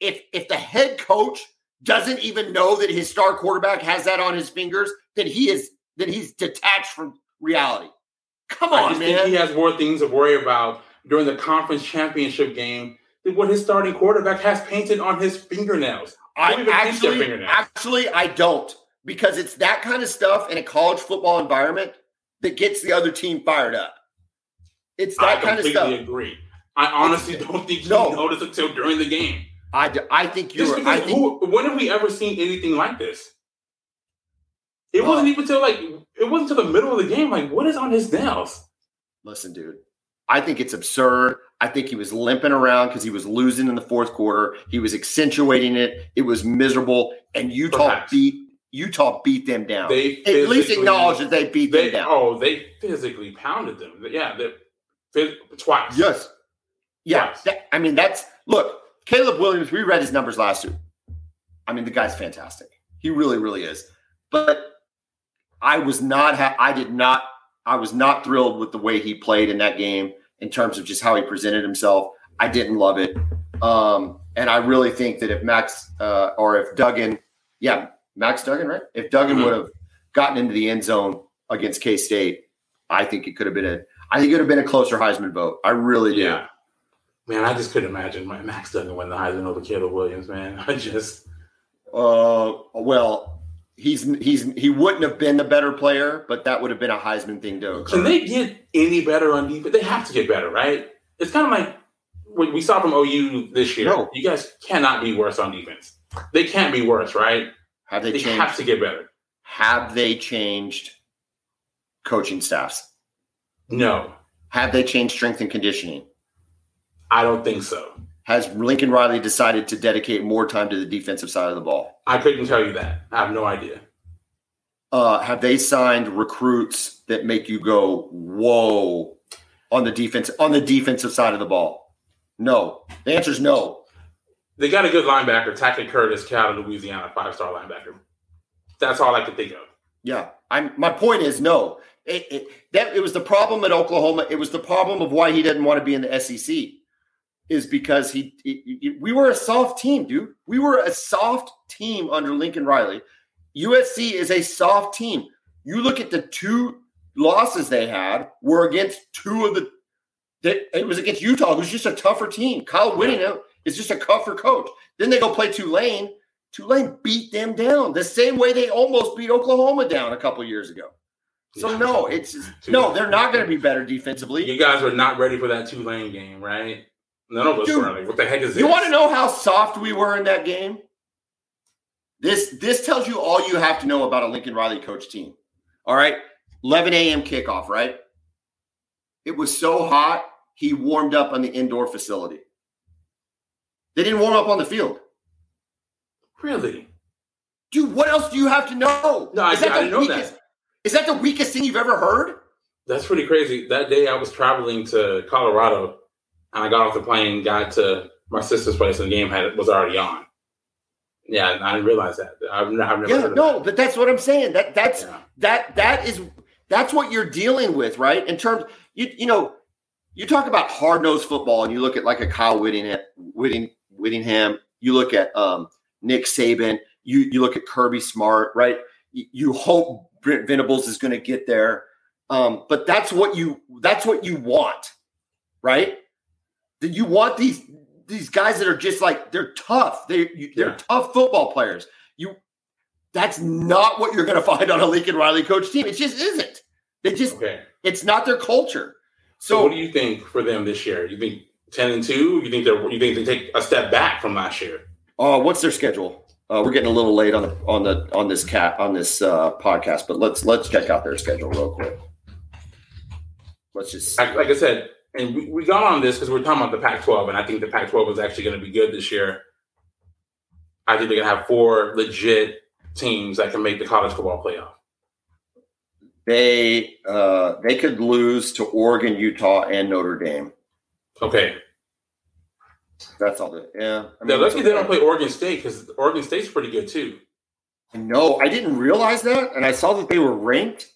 if if the head coach doesn't even know that his star quarterback has that on his fingers, then he is then he's detached from reality. Come
I
on,
just
man.
think he has more things to worry about during the conference championship game than what his starting quarterback has painted on his fingernails.
I
Don't even pinch their
actually, actually, I don't because it's that kind of stuff in a college football environment that gets the other team fired up. It's
I
that kind of
completely
stuff.
agree. I honestly don't think he
No.
noticed until during the game.
I, I think you're. I think
who, when have we ever seen anything like this? It
Uh,
wasn't even till like it wasn't till the middle of the game. Like, what is on his nails?
listen, dude. I think it's absurd. I think he was limping around because he was losing in the fourth quarter. He was accentuating it. It was miserable, and Utah
Perhaps.
beat Utah beat them down.
They
At least acknowledge that they beat
They
them down.
oh, they physically pounded them. Yeah, they, twice.
Yes. Yeah.
Twice.
that- I mean, that's look, Caleb Williams, we read his numbers last week. I mean, the guy's fantastic. He really, really is. But I was not, ha- I did not, I was not thrilled with the way he played in that game in terms of just how he presented himself. I didn't love it. Um, and I really think that if Max uh, or if Duggan, yeah, Max Duggan, right? If Duggan
Mhm.
would have gotten into the end zone against K State, I think it could have been a, I think it would have been a closer Heisman vote. I really do.
Yeah. Man, I just couldn't imagine my Max Duggan win the Heisman over Caleb Williams, man. I just
Uh, well, he's he's he wouldn't have been the better player, but that would have been a Heisman thing to occur.
can they get any better on defense? They have to get better, right? It's kind of like what we saw from OU this year.
No.
You guys cannot be worse on defense. They can't be worse, right?
have they
They
changed?
have to get better.
have they changed coaching staffs?
No,
Have they changed strength and conditioning?
I don't think so.
Has Lincoln Riley decided to dedicate more time to the defensive side of the ball?
I couldn't tell you that. I have no idea.
Uh, have they signed recruits that make you go whoa on the defense on the defensive side of the ball? No. The answer is no.
They got a good linebacker, Tackett Curtis, out of Louisiana, five star linebacker. That's all I could think of.
Yeah, I'm. My point is no. It, it that it was the problem at Oklahoma. It was the problem of why he didn't want to be in the SEC, is because he, he- he- we were a soft team, dude. We were a soft team under Lincoln Riley. USC is a soft team. You look at the two losses they had were against two of the. That it was against Utah, who's just a tougher team. Kyle Whittingham is just a tougher coach. Then they go play Tulane. Tulane beat them down the same way they almost beat Oklahoma down a couple years ago. So no, it's no, they're not going to be better defensively.
You guys were not ready for that Tulane game, right? None of us
Dude,
were. What the heck is this?
You want to know how soft we were in that game? This this tells you all you have to know about a Lincoln Riley coach team. All right, 11 a.m. kickoff. Right, it was so hot he warmed up on the indoor facility. They didn't warm up on the field,
Really?
dude. What else do you have to know?
No, I, I
Is that the
didn't know
weakest-
that.
Is that the weakest thing you've ever heard?
That's pretty crazy. That day I was traveling to Colorado and I got off the plane, got to my sister's place, and the game had was already on. Yeah, I didn't realize that. I've, I've never
Yeah,
heard of
no, but that's what I'm saying. That that's
that. Yeah.
that that is that's what you're dealing with, right? In terms, you you know, you talk about hard nosed football, and you look at like a Kyle Whittingham, Whitting, Whittingham. You look at um, Nick Saban. You you look at Kirby Smart, right? You, you hope Brent Venables is going to get there, um, but that's what you that's what you want, right? You want these these guys that are just like they're tough. They you, they're
Yeah.
tough football players. You that's not what you're going to find on a Lincoln Riley coach team. It just isn't. They just
Okay.
it's not their culture.
So,
So,
what do you think for them this year? You think ten and two? You think they're you think they take a step back from last year?
uh, what's their schedule? Uh, we're getting a little late on the on the on this cat on this uh, podcast, but let's let's check out their schedule real quick. Let's just
Like, like I said, and we, we got on this because we're talking about the Pac-12, and I think the Pac-12 is actually going to be good this year. I think they're going to have four legit teams that can make the college football playoff.
they uh, they could lose to Oregon, Utah, and Notre Dame.
Okay,
That's all. That, yeah, I
they're
that's
lucky they don't play Oregon State because Oregon State's pretty good too.
No, I didn't realize that, and I saw that they were ranked,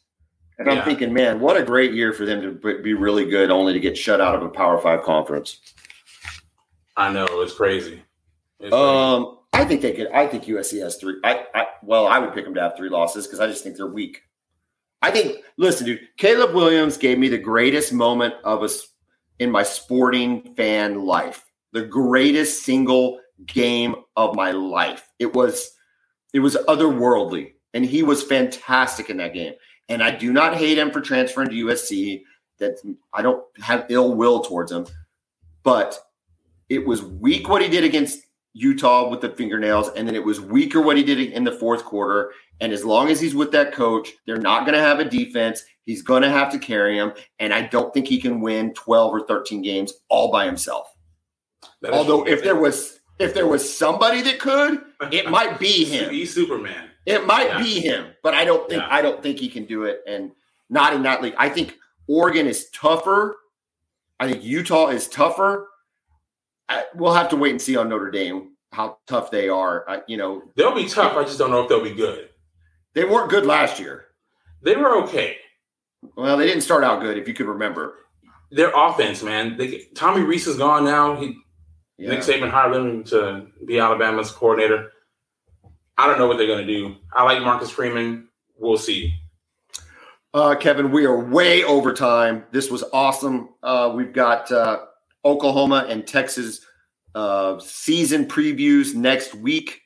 and I'm thinking, man, what a great year for them to be really good, only to get shut out of a Power Five conference.
I know it's crazy. It's crazy.
Um, I think they could. I think USC has three. I, I well, I would pick them to have three losses because I just think they're weak. I think, listen, dude, Caleb Williams gave me the greatest moment of us in my sporting fan life. The greatest single game of my life. It was it was otherworldly and he was fantastic in that game. And I do not hate him for transferring to USC. That I don't have ill will towards him, but it was weak what he did against Utah with the fingernails, and then it was weaker what he did in the fourth quarter. And as long as he's with that coach, they're not going to have a defense. He's going to have to carry him, and I don't think he can win twelve or thirteen games all by himself. Although, if there was if there was somebody that could, it might be him.
He's Superman.
It might yeah. be him, but I don't think yeah. I don't think he can do it. And not in that league. I think Oregon is tougher. I think Utah is tougher. I, we'll have to wait and see on Notre Dame how tough they are. I, you know,
they'll be tough. I just don't know if they'll be good.
They weren't good last year.
They were okay.
Well, they didn't start out good, if you could remember.
Their offense, man. They, Tommy Rees is gone now. He, yeah. Nick Saban hired him to be Alabama's coordinator. I don't know what they're going to do. I like Marcus Freeman. We'll see.
Uh, Kevin, we are way over time. This was awesome. Uh, we've got uh, Oklahoma and Texas uh, season previews next week.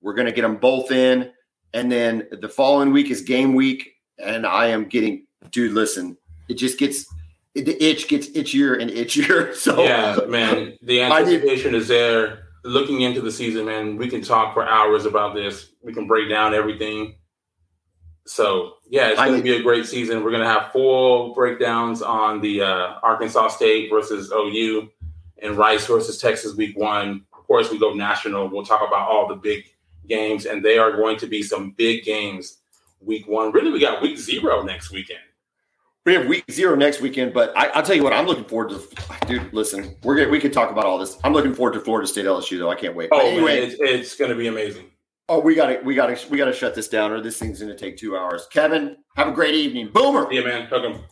We're going to get them both in. And then the following week is game week. And I am getting, dude, listen, it just gets, the itch gets itchier and itchier. So,
yeah, man, the anticipation is there looking into the season, man, we can talk for hours about this. We can break down everything. So yeah, it's going to be a great season. We're going to have full breakdowns on the uh, Arkansas State versus OU and Rice versus Texas Week One. Of course, we go national. We'll talk about all the big games, and they are going to be some big games. Week One. Really, we got Week Zero next weekend
we have week zero next weekend, but I, will tell you what, I'm looking forward to. Dude, listen, we're gonna, we could talk about all this. I'm looking forward to Florida State LSU though. I can't wait.
Oh anyway, man, it's, it's going to be amazing.
Oh, we got to we got to we got to shut this down, or this thing's going to take two hours. Kevin, have a great evening. Boomer.
Yeah, man. Welcome.